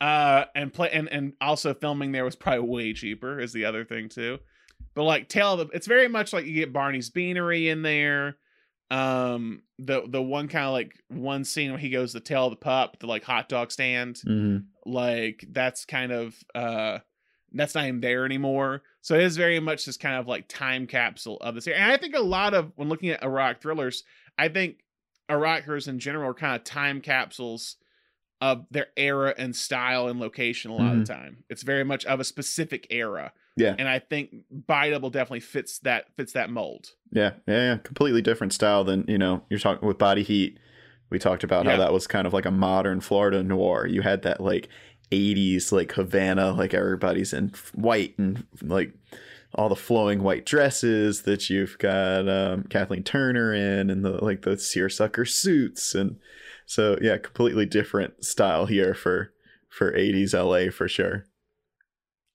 Uh and play and, and also filming there was probably way cheaper is the other thing too. But like tell the it's very much like you get Barney's Beanery in there. Um the the one kind of like one scene where he goes to tell the pup, the like hot dog stand. hmm like that's kind of uh that's not even there anymore so it is very much this kind of like time capsule of this and i think a lot of when looking at erotic thrillers i think thrillers in general are kind of time capsules of their era and style and location a lot of the time it's very much of a specific era Yeah. and i think Body Double definitely fits that fits that mold Yeah, yeah, yeah. Completely different style than, you know, you're talking with Body Heat. We talked about Yeah. how that was kind of like a modern Florida noir. You had that like 80s, like Havana, like everybody's in white and like all the flowing white dresses that you've got um, Kathleen Turner in and the like the seersucker suits. And so, yeah, completely different style here for for 80s LA for sure.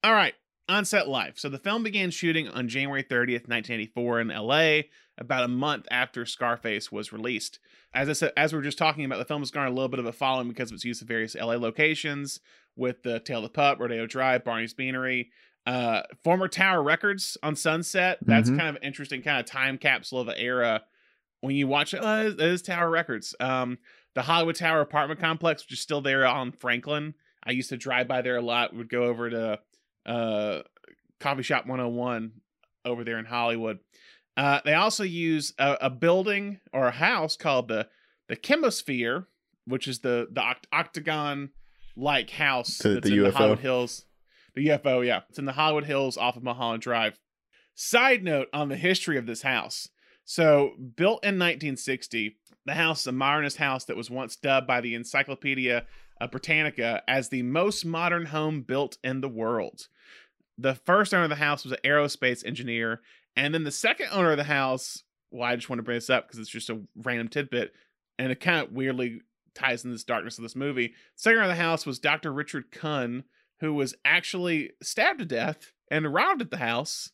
All right, on-set life. So the film began shooting on January 30th, 1984 in LA, about a month after Scarface was released. As I said, as we were just talking about, the film has garnered a little bit of a following because of its use of various LA locations, with the Tail of the Pup, Rodeo Drive, Barney's Beanery, uh, former Tower Records on Sunset. That's Mhm. kind of an interesting kind of time capsule of an era. When you watch it, uh, it is Tower Records. Um, the Hollywood Tower apartment complex, which is still there on Franklin. I used to drive by there a lot. Would go over to uh, Coffee Shop 101 over there in Hollywood. Uh, they also use a, a building or a house called the the Chemosphere, which is the the oct- octagon like house The- that's the in the UFO? Hollywood Hills. The UFO, yeah, it's in the Hollywood Hills off of Mulholland Drive. Side note on the history of this house. So, built in 1960, the house is a modernist house that was once dubbed by the Encyclopedia Britannica as the most modern home built in the world. The first owner of the house was an aerospace engineer, and then the second owner of the house, well, I just want to bring this up because it's just a random tidbit, and it kind of weirdly ties in this darkness of this movie. Second owner of the house was Dr. Richard Kuhn, who was actually stabbed to death and robbed at the house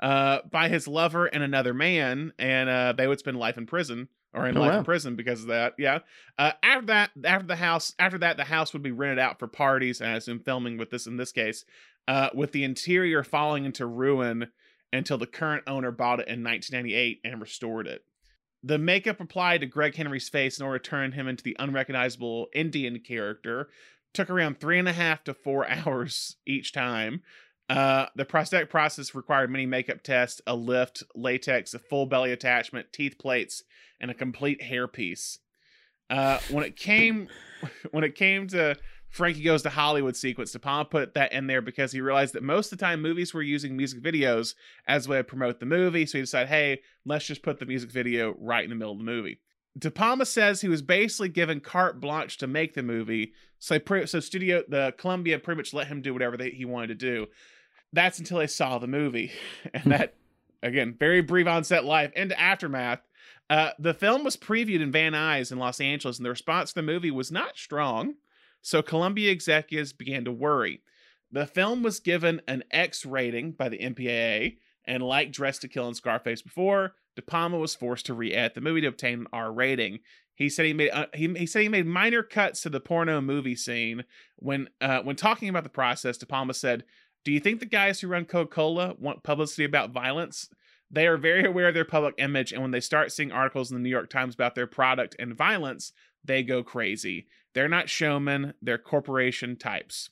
uh, by his lover and another man, and uh, they would spend life in prison or in Oh, life wow. in prison because of that. Yeah. Uh, after that, after the house, after that, the house would be rented out for parties, and I assume filming with this in this case, uh, with the interior falling into ruin until the current owner bought it in 1998 and restored it. The makeup applied to Greg Henry's face in order to turn him into the unrecognizable Indian character took around three and a half to four hours each time. Uh, the prosthetic process required many makeup tests, a lift, latex, a full belly attachment, teeth plates, and a complete hairpiece. Uh, when it came, when it came to Frankie Goes to Hollywood sequence, De Palma put that in there because he realized that most of the time movies were using music videos as a way to promote the movie. So he decided, hey, let's just put the music video right in the middle of the movie. De Palma says he was basically given carte blanche to make the movie, so so studio the Columbia pretty much let him do whatever they, he wanted to do. That's until they saw the movie, and that again very brief onset life into aftermath. Uh, the film was previewed in Van Nuys in Los Angeles, and the response to the movie was not strong. So Columbia executives began to worry. The film was given an X rating by the MPAA, and like Dressed to Kill and Scarface before, De Palma was forced to re-edit the movie to obtain an R rating. He said he made uh, he, he said he made minor cuts to the porno movie scene. When uh, when talking about the process, De Palma said, "Do you think the guys who run Coca-Cola want publicity about violence? They are very aware of their public image, and when they start seeing articles in the New York Times about their product and violence, they go crazy. They're not showmen; they're corporation types."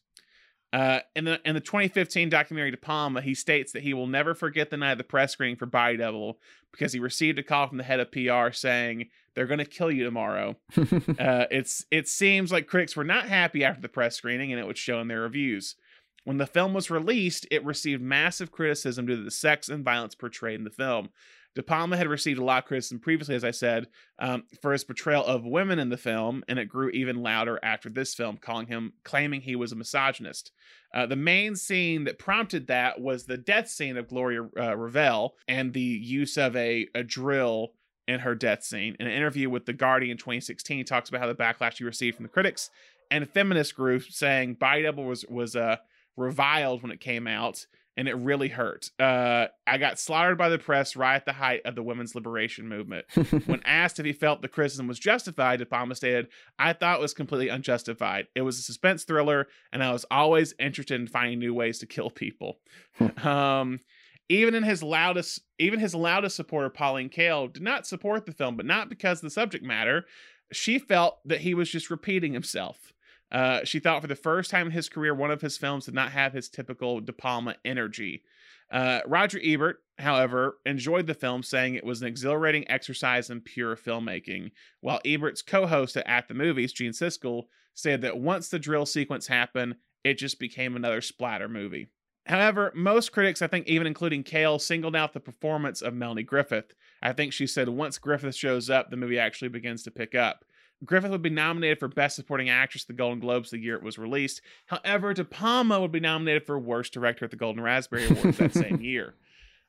Uh, in the in the 2015 documentary De Palma, he states that he will never forget the night of the press screening for Body Double because he received a call from the head of PR saying they're going to kill you tomorrow. uh, it's it seems like critics were not happy after the press screening, and it would show in their reviews. When the film was released, it received massive criticism due to the sex and violence portrayed in the film. De Palma had received a lot of criticism previously, as I said, um, for his portrayal of women in the film, and it grew even louder after this film, calling him claiming he was a misogynist. Uh, the main scene that prompted that was the death scene of Gloria uh, Revelle and the use of a, a drill in her death scene. In an interview with The Guardian 2016, he talks about how the backlash he received from the critics and feminist groups saying Body Double was was uh, reviled when it came out, and it really hurt. Uh, I got slaughtered by the press right at the height of the women's liberation movement. when asked if he felt the criticism was justified, De Palma stated, I thought it was completely unjustified. It was a suspense thriller, and I was always interested in finding new ways to kill people. um, even in his loudest, even his loudest supporter, Pauline Kael, did not support the film, but not because of the subject matter. She felt that he was just repeating himself. Uh, she thought for the first time in his career, one of his films did not have his typical De Palma energy. Uh, Roger Ebert, however, enjoyed the film, saying it was an exhilarating exercise in pure filmmaking. While Ebert's co-host at At the Movies, Gene Siskel, said that once the drill sequence happened, it just became another splatter movie. However, most critics, I think even including Kael, singled out the performance of Melanie Griffith. I think she said once Griffith shows up, the movie actually begins to pick up. Griffith would be nominated for Best Supporting Actress at the Golden Globes the year it was released. However, De Palma would be nominated for Worst Director at the Golden Raspberry Awards that same year.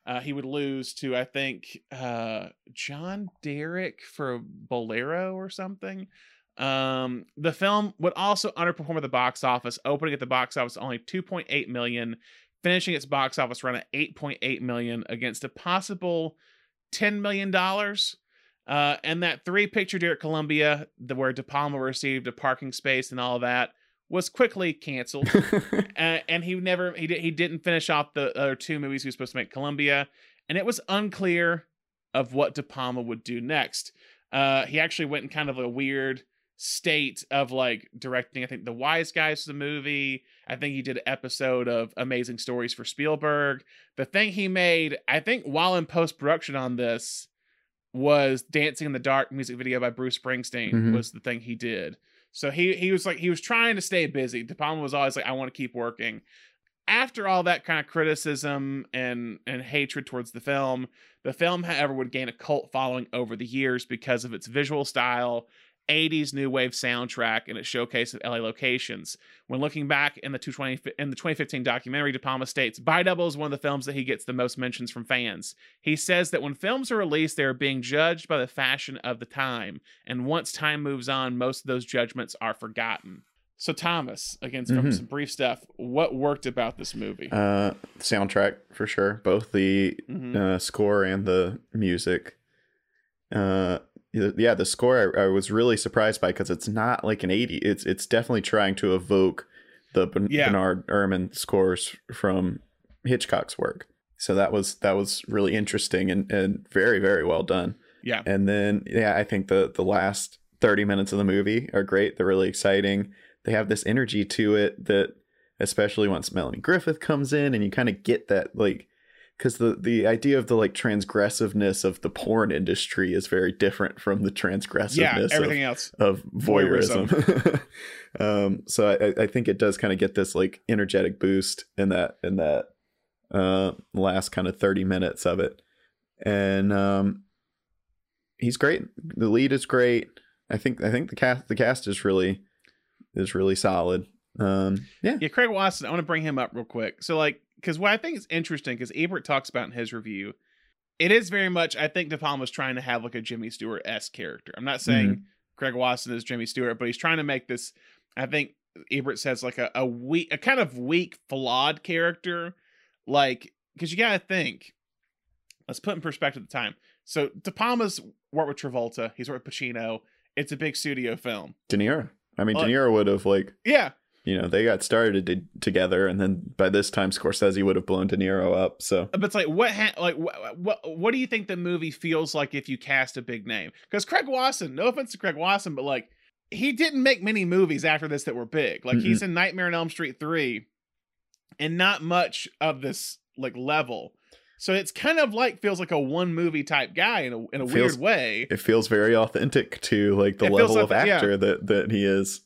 Uh, he would lose to, I think, uh, John Derek for Bolero or something. Um, the film would also underperform at the box office, opening at the box office only 2.8 million, finishing its box office run at 8.8 million against a possible 10 million dollars. Uh, and that three picture deal at Columbia, the, where De Palma received a parking space and all that, was quickly canceled. uh, and he never he did, he didn't finish off the other two movies he was supposed to make Columbia, and it was unclear of what De Palma would do next. Uh, he actually went in kind of a weird state of like directing. I think The Wise Guys a movie. I think he did an episode of Amazing Stories for Spielberg. The thing he made, I think, while in post production on this, was Dancing in the Dark music video by Bruce Springsteen Mhm. was the thing he did. So he he was like he was trying to stay busy. De Palma was always like, I want to keep working. After all that kind of criticism and and hatred towards the film, the film, however, would gain a cult following over the years because of its visual style 80s new wave soundtrack and its showcase of LA locations. When looking back in the 220 in the 2015 documentary, De Palma states, "Body Double is one of the films that he gets the most mentions from fans. He says that when films are released, they are being judged by the fashion of the time, and once time moves on, most of those judgments are forgotten." So Thomas, again, from Mhm. some brief stuff, what worked about this movie? Uh, soundtrack for sure, both the Mhm. uh, score and the music. Uh, yeah, the score I, I was really surprised by because it's not like an 80. It's it's definitely trying to evoke the ben- Yeah. Bernard Herrmann scores from Hitchcock's work. So that was that was really interesting and, and very very well done. yeah, And then yeah, I think the the last 30 minutes of the movie are great. They're really exciting. They have this energy to it that especially once Melanie Griffith comes in and you kind of get that like cuz the the idea of the like transgressiveness of the porn industry is very different from the transgressiveness yeah, of, everything else. of voyeurism. um, so I, I think it does kind of get this like energetic boost in that in that uh, last kind of thirty minutes of it, and um, he's great. The lead is great. I think I think the cast the cast is really is really solid. Um, yeah, Yeah, Craig Wasson. I want to bring him up real quick. So, like, because what I think is interesting, because Ebert talks about in his review, it is very much. I think De Palma's trying to have like a Jimmy Stewart s character. I'm not saying mm-hmm. Craig Wasson is Jimmy Stewart, but he's trying to make this. I think Ebert says like a a weak, a kind of weak, flawed character, like because you got to think. Let's put in perspective the time. So De Palma's worked with Travolta. He's worked with Pacino. It's a big studio film. De Niro. I mean, Well, De Niro would have like Yeah, you know they got started to, together, and then by this time Scorsese would have blown De Niro up. So But it's like what ha- like what, what what do you think the movie feels like if you cast a big name? Because Craig Wasson, no offense to Craig Wasson, but like he didn't make many movies after this that were big. Like he's in Nightmare on Elm Street three, and not much of this like level. So it's kind of like feels like a one movie type guy in a in a Feels- weird way. it feels very authentic to like the It level of like- yeah. actor that that he is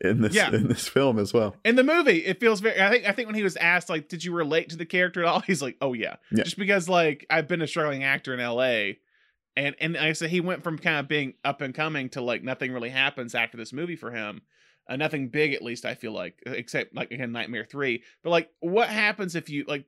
in this Yeah. in this film as well. In the movie, it feels very. I think. I think when he was asked, like, "Did you relate to the character at all?" He's like, "Oh yeah," Yeah. just because like I've been a struggling actor in L.A. and and like I said he went from kind of being up and coming to like nothing really happens after this movie for him. Uh, nothing big, at least I feel like, except like again Nightmare Three. But like, what happens if you like,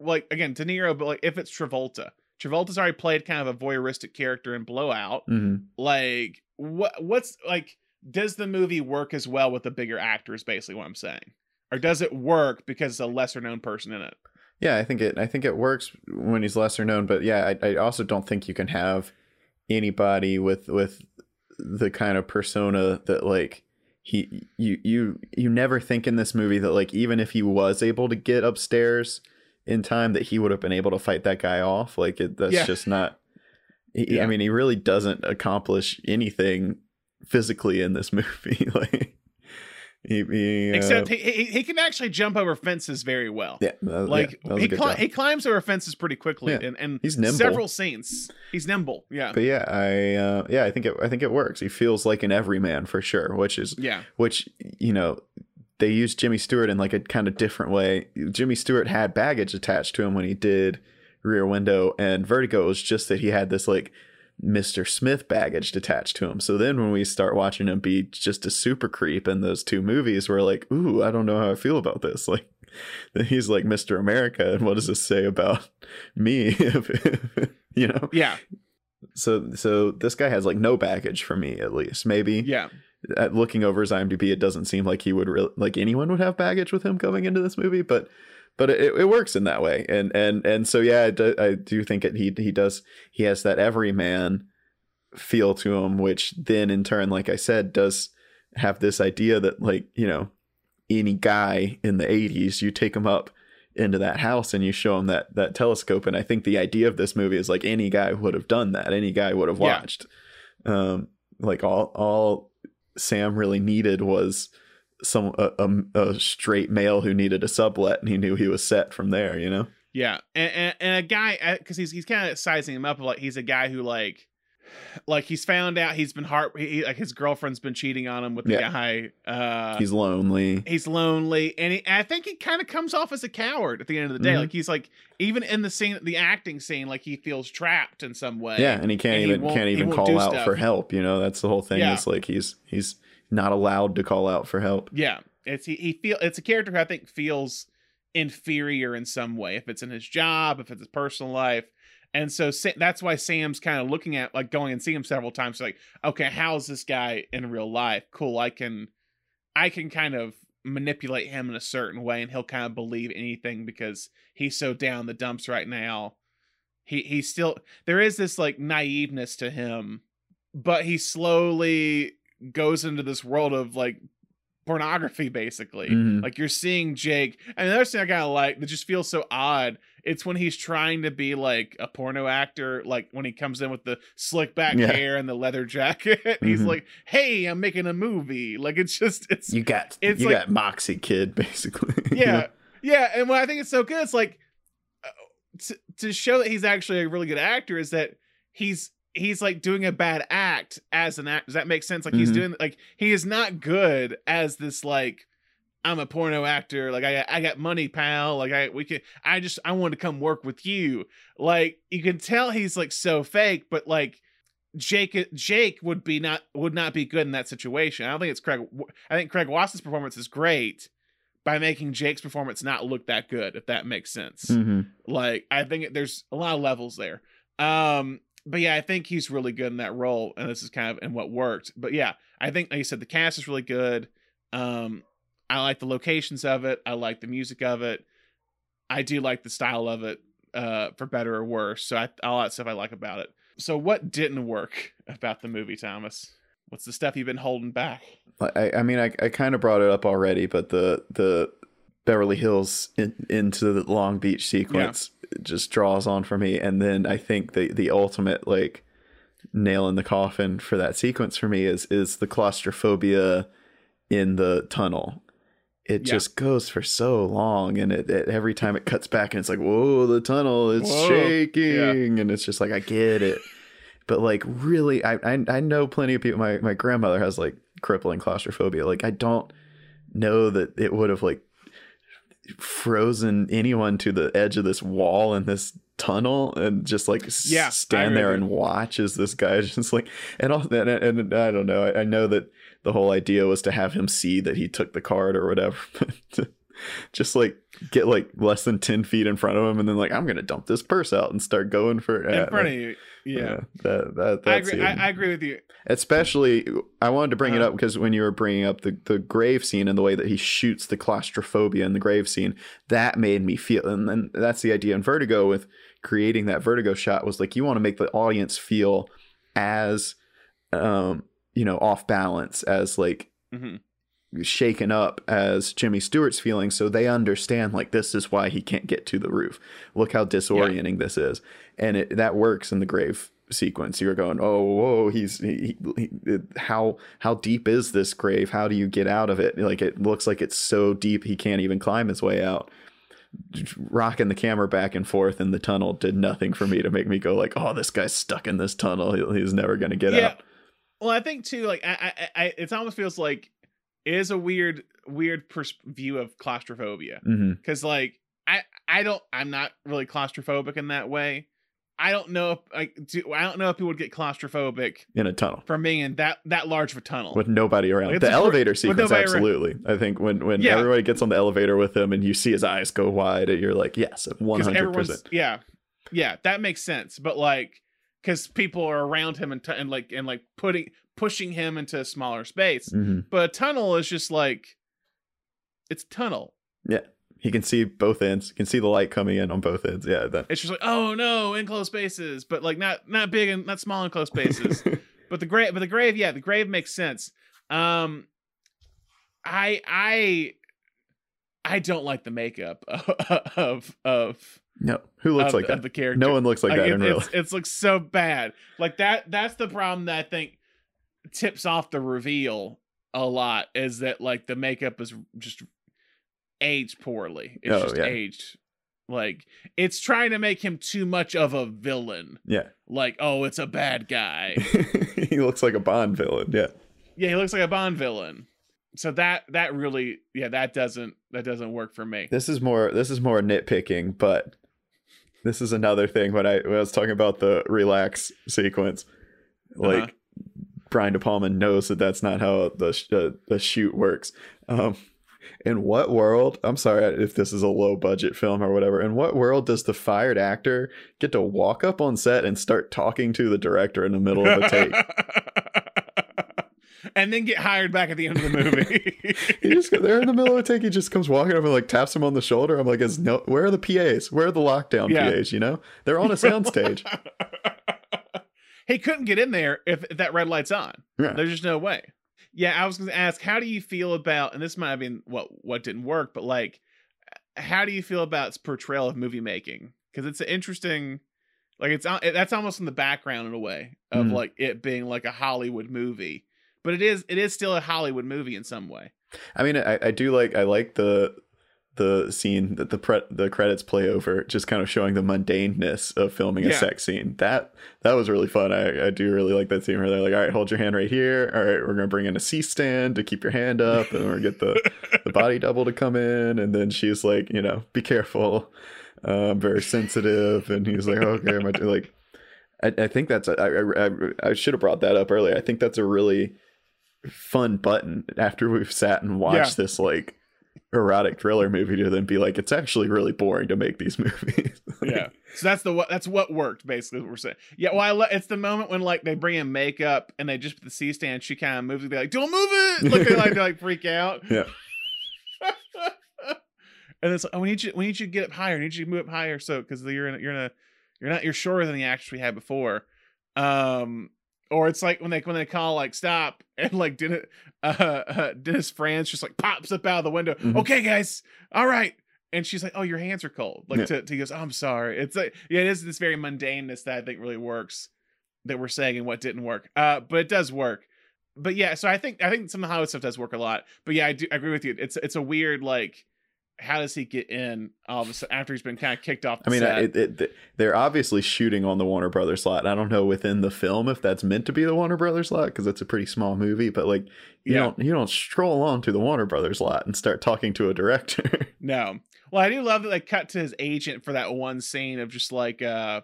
like again De Niro, but like if it's Travolta, Travolta's already played kind of a voyeuristic character in Blowout hmm like what what's like does the movie work as well with the bigger actors basically what i'm saying or does it work because it's a lesser known person in it Yeah, I think it. I think it works when he's lesser known, but yeah, I, I also don't think you can have anybody with with the kind of persona that like he you you you never think in this movie that like even if he was able to get upstairs in time that he would have been able to fight that guy off. Like it, that's Yeah. just not. He, Yeah. I mean, he really doesn't accomplish anything physically in this movie. like he, he, uh, except he, he he can actually jump over fences very well yeah, that- like yeah, that was a he, cli- he climbs over fences pretty quickly Yeah. and, and He's nimble. several scenes he's nimble yeah but yeah, I uh, yeah, I think it I think it works. He feels like an everyman for sure, which is yeah which you know they used Jimmy Stewart in like a kind of different way. Jimmy Stewart had baggage attached to him when he did Rear Window and Vertigo. It was just that he had this like Mr. Smith baggage attached to him. So then when we start watching him be just a super creep in those two movies, we're like, ooh, I don't know how I feel about this. Like then he's like Mr. America, and what does this say about me? you know? yeah So so this guy has like no baggage for me at least. Maybe yeah at looking over his IMDb, it doesn't seem like he would really like anyone would have baggage with him coming into this movie, but but it, it works in that way, and and and so yeah, I do, I do think it, he he does he has that everyman feel to him, which then in turn, like I said, does have this idea that like you know any guy in the '80s, you take him up into that house and you show him that that telescope, and I think the idea of this movie is like any guy would have done that, any guy would have Yeah. watched, um, like all all Sam really needed was some a, a, a straight male who needed a sublet, and he knew he was set from there. You know, Yeah, and and, and a guy because he's he's kind of sizing him up like he's a guy who like like he's found out he's been heart he, like his girlfriend's been cheating on him with the Yeah. guy. Uh, He's lonely. he's lonely and, he, and I think he kind of comes off as a coward at the end of the day. Mhm. Like he's like even in the scene, the acting scene, like he feels trapped in some way. Yeah, and he can't and even won't- can't even call out stuff. for help. You know, that's the whole thing. Yeah. It's like he's he's not allowed to call out for help. Yeah, it's he, he feel it's a character who I think feels inferior in some way if it's in his job, if it's his personal life. And so Sa- that's why Sam's kind of looking at like going and seeing him several times like, okay, how's this guy in real life? Cool, I can I can kind of manipulate him in a certain way and he'll kind of believe anything because he's so down the dumps right now. He he's still there is this like naiveness to him, but he slowly goes into this world of like pornography basically. Mhm. Like you're seeing Jake. And another thing I kind of like that just feels so odd. It's when he's trying to be like a porno actor, like when he comes in with the slick back Yeah. hair and the leather jacket. He's Mhm. like, "Hey, I'm making a movie." Like it's just it's You got It's you like- got Moxie Kid basically. you yeah, know? yeah. And what I think it's so good, it's like uh, to, to show that he's actually a really good actor is that he's he's like doing a bad act as an act. Does that make sense? Like he's Mhm. doing like he is not good as this like I'm a porno actor. Like I I got money, pal. Like I we can I just I want to come work with you. Like you can tell he's like so fake, but like. Jake Jake would be not would not be good in that situation. I don't think it's Craig. I think Craig Wasson's performance is great by making Jake's performance not look that good, if that makes sense. Mhm. Like I think there's a lot of levels there. Um, but yeah, I think he's really good in that role, and this is kind of and what worked. But yeah, I think like you said, the cast is really good. Um, I like the locations of it. I like the music of it. I do like the style of it, uh, for better or worse. So I all that stuff I like about it. So what didn't work about the movie, Thomas? What's the stuff you've been holding back? I, I mean, I, I kind of brought it up already, but the the Beverly Hills in, into the Long Beach sequence just draws on for me, and then I think the the ultimate like nail in the coffin for that sequence for me is is the claustrophobia in the tunnel. It Yeah. just goes for so long, and it, it every time it cuts back, and it's like, whoa, the tunnel is shaking, and it's just like I get it. But like really I, I i know plenty of people my my grandmother has like crippling claustrophobia. Like i don't know that it would have like frozen anyone to the edge of this wall and this tunnel and just like Yeah, stand there and watch as this guy just like and all and, and i don't know. I, I know that the whole idea was to have him see that he took the card or whatever but just like get like less than 10 feet in front of him and then like i'm gonna dump this purse out and start going for In front of you. Yeah. that, that I agree. I, I agree with you. especially i wanted to bring it Uh-huh. up because when you were bringing up the, the grave scene and the way that he shoots the claustrophobia in the grave scene that made me feel and then that's the idea in vertigo with creating that vertigo shot was like you want to make the audience feel as um you know off balance as like Mhm. Shaken up as Jimmy Stewart's feeling so they understand like this is why he can't get to the roof. Look how disorienting this is. And it that works in the grave sequence. You're going, "Oh, whoa, he's he, he, how how deep is this grave? How do you get out of it?" Like it looks like it's so deep he can't even climb his way out. Rocking the camera back and forth in the tunnel did nothing for me to make me go like, "Oh, this guy's stuck in this tunnel. He- He's never going to get Yeah. out." Well, I think too, like I, I, I it almost feels like is a weird, weird pers- view of claustrophobia mm-hmm. because, like, I, I don't, I'm not really claustrophobic in that way. I don't know if like, do, I don't know if people would get claustrophobic In a tunnel. from being in that that large of a tunnel. with nobody around. Like, the elevator sequence, nobody around. absolutely. I think when when Yeah. everybody gets on the elevator with him and you see his eyes go wide, and you're like, yes, 100% yeah, yeah, that makes sense. But like, because people are around him and, t- and like and like putting pushing him into a smaller space. Mm-hmm. But a tunnel is just like it's a tunnel. Yeah, he can see both ends. He can see the light coming in on both ends. Yeah, that. It's just like, oh no, enclosed spaces, but like not not big and not small enclosed spaces. but the grave, but the grave, yeah, the grave makes sense. Um, I I I don't like the makeup of of of no, who looks of, like of that? the character. No one looks like that it, in real. it's, it's looks so bad. Like that. That's the problem that I think tips off the reveal a lot. Is that like the makeup is just aged poorly. It's Oh, just yeah. aged Like it's trying to make him too much of a villain. Yeah. Like, oh, it's a bad guy. he looks like a Bond villain. Yeah. yeah, he looks like a Bond villain. So that that really yeah, that doesn't that doesn't work for me. This is more this is more nitpicking, but this is another thing when I when I was talking about the relax sequence. Like Uh-huh. Brian De Palma knows that that's not how the sh- uh, the shoot works. Um, in what world? I'm sorry if this is a low budget film or whatever. In what world does the fired actor get to walk up on set and start talking to the director in the middle of a take? and then get hired back at the end of the movie. he just they're in the middle of a take. He just comes walking up and like taps him on the shoulder. I'm like, is no, where are the PAs? Where are the lockdown Yeah. PAs? You know, they're on a soundstage. he couldn't get in there if, if that red light's on. Yeah. There's just no way. Yeah, I was going to ask, how do you feel about, and this might have been what what didn't work, but like, how do you feel about its portrayal of movie making? Because it's an interesting, like it's al- that's almost in the background in a way of Mhm. like it being like a Hollywood movie, but it is it is still a Hollywood movie in some way. I mean, I, I do like I like the the scene that the pre- the credits play over, just kind of showing the mundaneness of filming a sex scene. That that was really fun. I, I do really like that scene where they're like, all right, hold your hand right here. All right, we're gonna bring in a C stand to keep your hand up, and we're gonna get the the body double to come in, and then she's like, you know, be careful. Uh, I'm very sensitive, and he's like, okay, I like? I, I think that's a, I, I, I should have brought that up earlier. I think that's a really fun button after we've sat and watched Yeah. this like erotic thriller movie to then be like, it's actually really boring to make these movies. yeah. So that's the what that's what worked basically. What we're saying. Yeah. Well, I lo- it's the moment when like they bring in makeup and they just put the C stand. She kind of moves. it, They're like, "Don't move it!" Like they like they like freak out. yeah. and it's like, "Oh, we need you. We need you to get up higher. We need you to move up higher." So because you're in you're in a you're not you're shorter than the actress we had before. Um. Or it's like when they when they call like stop and like Dennis uh, uh Dennis Franz just like pops up out of the window. Mhm. Okay, guys, all right. And she's like, "Oh, your hands are cold." Like Yeah. to, to he goes, oh, "I'm sorry." It's like yeah, it is this very mundaneness that I think really works that we're saying and what didn't work. Uh, but it does work. But yeah, so I think I think some of the Hollywood stuff does work a lot. But yeah, I do I agree with you. It's it's a weird like, how does he get in all of a sudden after he's been kind of kicked off? The I mean, it, it, they're obviously shooting on the Warner Brothers lot. I don't know within the film if that's meant to be the Warner Brothers lot because it's a pretty small movie. But like, you Yeah. don't you don't stroll onto the Warner Brothers lot and start talking to a director. No. Well, I do love that they cut to his agent for that one scene of just like uh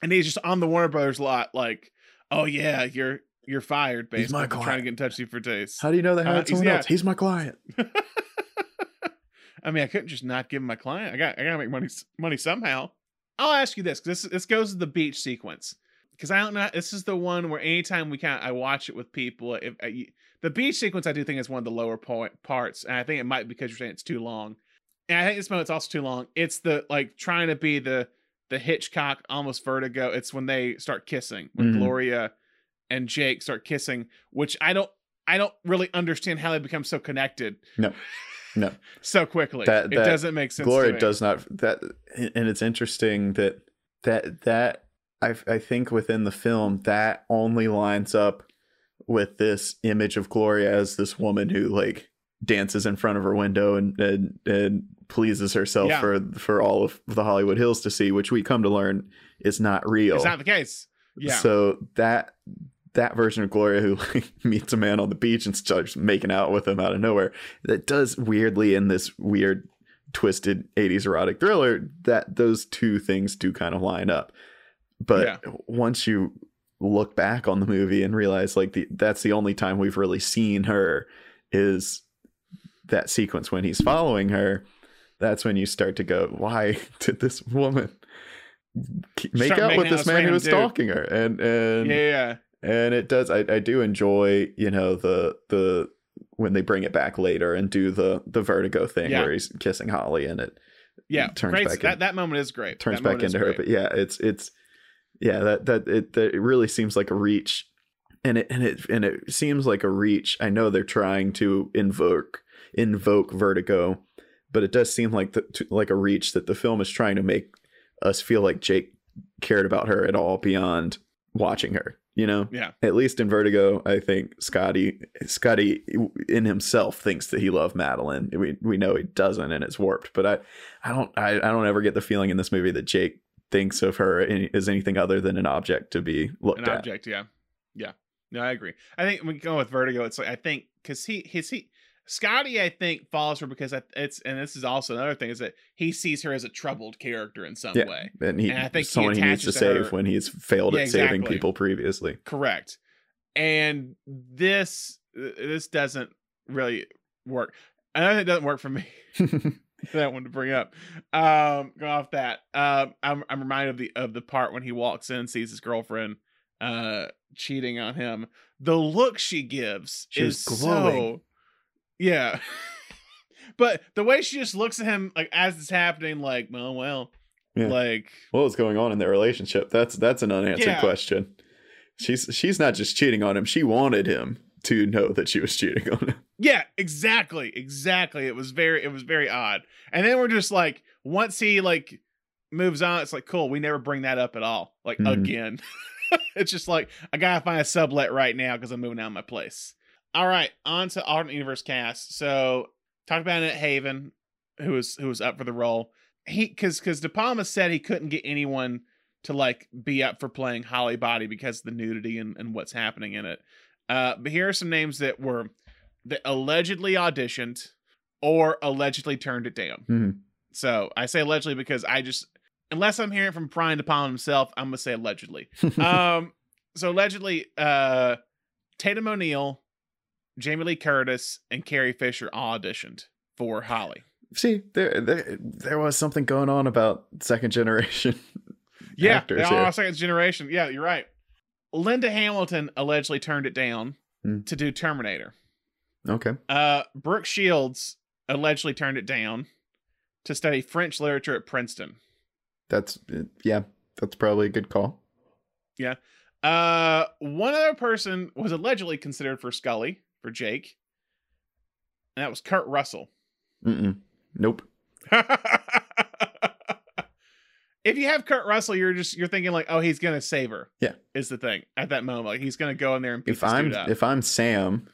and he's just on the Warner Brothers lot like, "Oh yeah, you're you're fired He's basically my for trying to get in touch with you for days." How do you know they Uh, hired he's- someone yeah. else? He's my client. I mean, I couldn't just not give my client. I got I got to make money money somehow. I'll ask you this 'cause this this goes to the beach sequence because I don't know. This is the one where anytime we of I watch it with people, if I, the beach sequence I do think is one of the lower point parts, and I think it might be because you're saying it's too long. And I think this moment's also too long. It's the like trying to be the the Hitchcock almost vertigo. It's when they start kissing when Mhm. Gloria and Jake start kissing, which I don't I don't really understand how they become so connected No, no. so quickly. That- it doesn't make sense. Me. does not that, and it's interesting that that that I I think within the film that only lines up with this image of Gloria as this woman who like dances in front of her window and and, and pleases herself Yeah. for for all of the Hollywood Hills to see, which we come to learn is not real. It's not the case. Yeah. So that that version of Gloria who like, meets a man on the beach and starts making out with him out of nowhere, that does weirdly in this weird twisted 80s erotic thriller that those two things do kind of line up. But Yeah. once you look back on the movie and realize like the that's the only time we've really seen her is that sequence when he's following her that's when you start to go why did this woman make Start out with this man who was dude. stalking her and and yeah, yeah, and it does I, I do enjoy you know the the when they bring it back later and do the the vertigo thing Yeah. where he's kissing holly and it yeah. turns great. back that in- that moment is great. turns That back into her but yeah it's it's yeah that that it, that it really seems like a reach and it and it and it seems like a reach i know they're trying to invoke invoke vertigo but it does seem like the, to, like a reach that the film is trying to make us feel like jake cared about her at all beyond watching her You know, Yeah. at least in Vertigo, I think Scotty Scotty in himself thinks that he loved Madeleine. We we know he doesn't, and it's warped. But I I don't I, I don't ever get the feeling in this movie that Jake thinks of her as anything other than an object to be looked An at. object, yeah. Yeah. No, I agree. I think when we go with Vertigo, it's like I think because he his he Scotty, I think follows her because it's and this is also another thing is that he sees her as a troubled character in some Yeah. way. And he And I think someone he, needs to to save her- when he's failed Yeah, at saving people previously. Correct. And this this doesn't really work. Another thing doesn't work for me that one to bring up. Um, go off that. Um, I'm I'm reminded of the of the part when he walks in sees his girlfriend uh cheating on him. The look she gives She is glowing. so yeah. but the way she just looks at him like as it's happening, like, well, well, Yeah. like what was going on in their relationship? That's that's an unanswered Yeah. question. She's she's not just cheating on him; she wanted him to know that she was cheating on him. Yeah, exactly. Exactly. It was very it was very odd. And then we're just like once he like moves on, it's like cool, we never bring that up at all. Like Mhm. again. it's just like I gotta find a sublet right now because I'm moving out of my place. All right, on to alternate universe cast. So talked about Annette Haven, who was who was up for the role. He because because De Palma said he couldn't get anyone to like be up for playing Holly Body because of the nudity and, and what's happening in it. Uh, but here are some names that were that allegedly auditioned or allegedly turned it down. Mhm. So I say allegedly because I just unless I'm hearing from Brian De Palma himself, I'm gonna say allegedly. um, so allegedly, uh, Tatum O'Neal, Jamie Lee Curtis, and Carrie Fisher all auditioned for Holly. See, there, there there was something going on about second generation. Yeah, actors they here. second generation. Yeah, you're right. Linda Hamilton allegedly turned it down Hmm. to do Terminator. Okay, Uh, Brooke Shields allegedly turned it down to study French literature at Princeton. that's yeah, that's probably a good call. Yeah. Uh, one other person was allegedly considered for Scully for Jake, and that was Kurt Russell. Mm-mm. Nope. if you have Kurt Russell, you're just you're thinking like, oh, he's gonna save her. Yeah. is the thing at that moment. Like he's gonna go in there and If I'm up. if I'm Sam,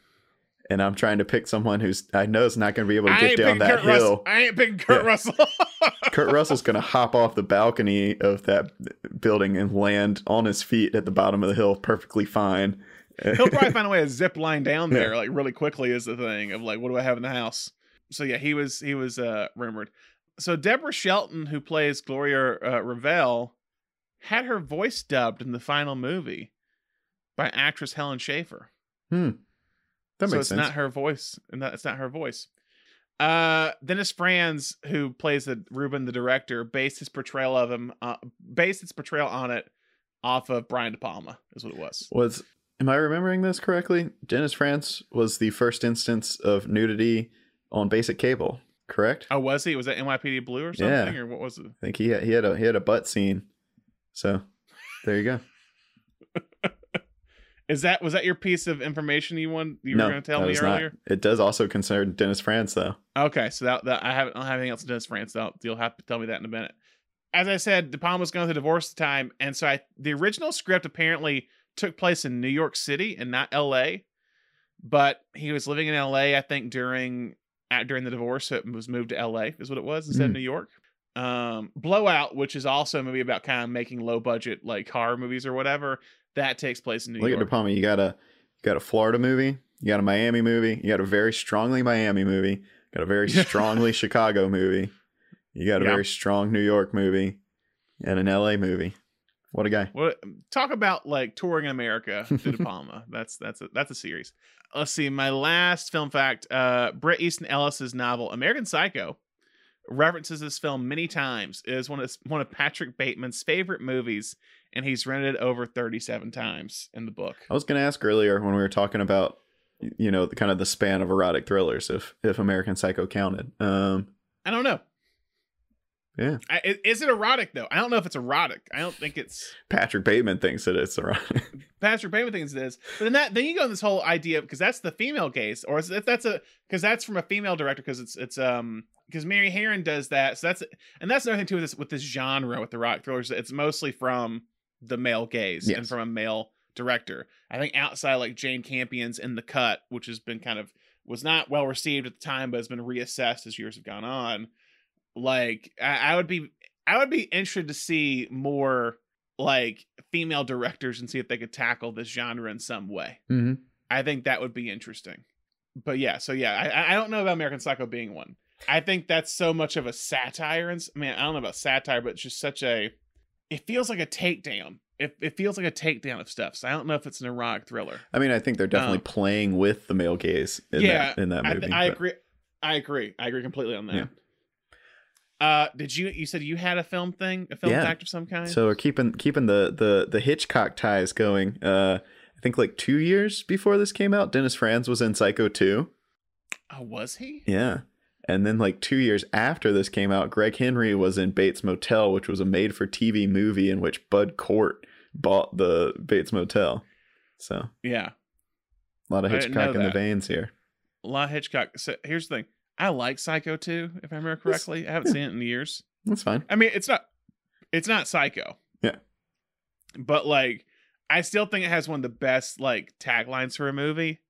and I'm trying to pick someone who's I know is not going to be able to I get down that Kurt Russell. hill. I ain't picking Kurt Yeah. Russell. Kurt Russell's going to hop off the balcony of that building and land on his feet at the bottom of the hill perfectly fine. He'll probably find a way to zip line down there Yeah. like really quickly is the thing of like what do I have in the house? So yeah, he was he was uh rumored. So Deborah Shelton, who plays Gloria uh, Revelle, had her voice dubbed in the final movie by actress Helen Shaver. hmm. That so it's sense. not her voice, and that it's not her voice. Uh, Dennis Franz, who plays the Ruben, the director, based his portrayal of him, uh, based its portrayal on it off of Brian De Palma, is what it was. was am I remembering this correctly? Dennis Franz was the first instance of nudity on basic cable, correct? Oh, was he? Was that NYPD Blue or something, Yeah. or what was it? I think he had, he had a he had a butt scene. So there you go. Is that was that your piece of information you want you no, were going to tell me was not. earlier? It does also concern Dennis Franz though. Okay, so that, that I haven't I don't have anything else to Dennis Franz. So you'll have to tell me that in a minute. As I said, De Palma's going through divorce at the time, and so I the original script apparently took place in New York City and not L.A. But he was living in L.A. I think during at, during the divorce, so it was moved to L.A. is what it was instead of Mm. New York. Um, Blowout, which is also a movie about kind of making low budget like horror movies or whatever, that takes place in New York. Look at. De Palma. You got a you got a Florida movie. You got a Miami movie. You got a very strongly Miami movie. Got a very strongly Chicago movie. You got a Yeah. very strong New York movie, and an L.A. movie. What a guy! What talk about like touring in America to De Palma. that's that's a that's a series. Let's see. My last film fact: uh, Bret Easton Ellis's novel American Psycho references this film many times. It is one of one of Patrick Bateman's favorite movies, and he's rented it over thirty seven times in the book. I was going to ask earlier when we were talking about you know the kind of the span of erotic thrillers if if American Psycho counted. Um, I don't know. Yeah. I, is it erotic though? I don't know if it's erotic. I don't think it's. Patrick Bateman thinks that it's erotic. Patrick Bateman thinks it is, but then that then you go in this whole idea because that's the female gaze, or is it, that's a because that's from a female director because it's it's um because Mary Harron does that, so that's and that's another thing too with this with this genre with the rock thrillers. It's mostly from the male gaze and from a male director. I think outside like Jane Campion's In the Cut, which has been kind of was not well received at the time, but has been reassessed as years have gone on. Like I, I would be I would be interested to see more like female directors and see if they could tackle this genre in some way. hmm I think that would be interesting. But yeah, so yeah, I, I don't know about American Psycho being one. I think that's so much of a satire, and I mean, I don't know about satire, but it's just such a. It feels like a takedown. It, it feels like a takedown of stuff. So I don't know if it's an erotic thriller. I mean, I think they're definitely Um, playing with the male gaze in yeah, that in that movie. th- I agree. I agree. I agree completely on that. Yeah. Uh, did you? You said you had a film thing, a film Yeah. fact of some kind. So we're keeping keeping the the the Hitchcock ties going. Uh, I think like two years before this came out, Dennis Franz was in Psycho 2. oh, was he? Yeah. And then like two years after this came out, Greg Henry was in Bates Motel, which was a made for TV movie in which Bud Cort bought the Bates Motel. So Yeah, a lot of Hitchcock in the veins here. a lot of Hitchcock. So here's the thing. I like Psycho 2, if I remember correctly. I haven't seen it in years. That's fine. I mean, it's not it's not psycho. Yeah. But like I still think it has one of the best like taglines for a movie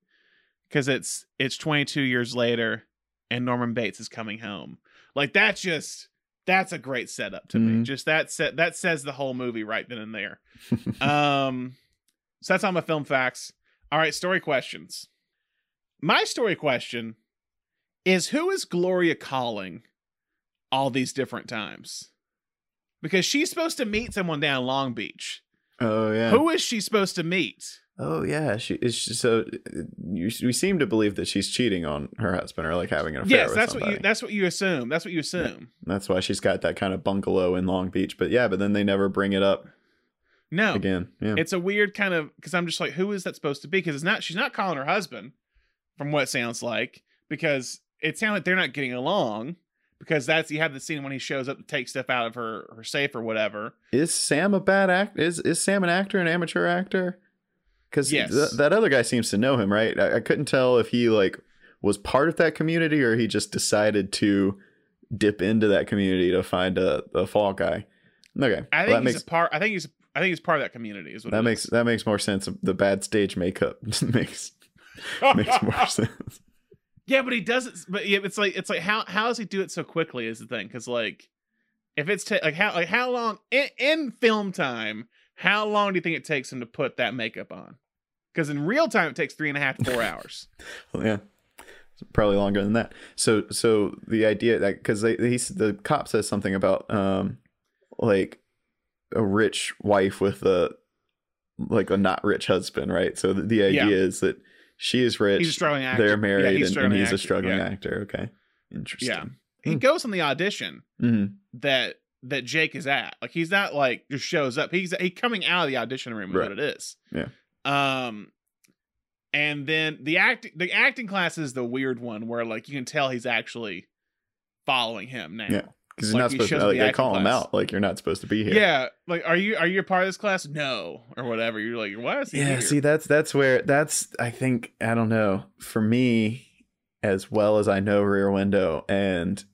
cuz it's it's 22 years later and Norman Bates is coming home. Like that's just that's a great setup to me. Mhm. Just that set that says the whole movie right then and there. um so that's all my film facts. All right, story questions. My story question is who is Gloria calling all these different times? Because she's supposed to meet someone down Long Beach. oh yeah. Who is she supposed to meet? Oh yeah. She is she, so uh, you, we seem to believe that she's cheating on her husband or like having an affair Yes, with that's somebody. what you that's what you assume. That's what you assume. That's why she's got that kind of bungalow in Long Beach. But yeah, but then they never bring it up No. again. Yeah. It's a weird kind of because I'm just like, who is that supposed to be? Because it's not she's not calling her husband, from what it sounds like, because it sounds like they're not getting along. Because that's you have the scene when he shows up to take stuff out of her her safe or whatever. is Sam a bad act? Is is Sam an actor, an amateur actor? Because Yes. that other guy seems to know him, right? I, I couldn't tell if he like was part of that community or he just decided to dip into that community to find a, a fall guy. Okay, I well, think that he's makes a part. I think he's I think he's part of that community. Is what that makes is. that makes more sense. The bad stage makeup makes makes more sense. Yeah, but he doesn't. But yeah, it's like it's like how how does he do it so quickly? Is the thing because like if it's ta- like how like how long in, in film time? How long do you think it takes him to put that makeup on? Because in real time, it takes three and a half to four hours. Well, yeah, probably longer than that. So, so the idea that because they he's the cop says something about um like a rich wife with a like a not rich husband, right? So the, the idea Yeah. is that she is rich, He's a struggling actor. they're Yeah, married, he's and, and he's a struggling yeah. actor. Okay, interesting. Yeah, he Hmm. goes on the audition hmm that that Jake is at. Like he's not like just shows up. He's he coming out of the audition room is Right. what it is. Yeah. Um and then the acting the acting class is the weird one where like you can tell he's actually following him now. Yeah, Because Like, you're not he supposed to. shows Like, the they acting call him class. out. Like you're not supposed to be here. Yeah, like are you are you a part of this class? No, or whatever. You're like, why is he yeah here? see that's that's where that's i think i don't know for me as well as i know rear window and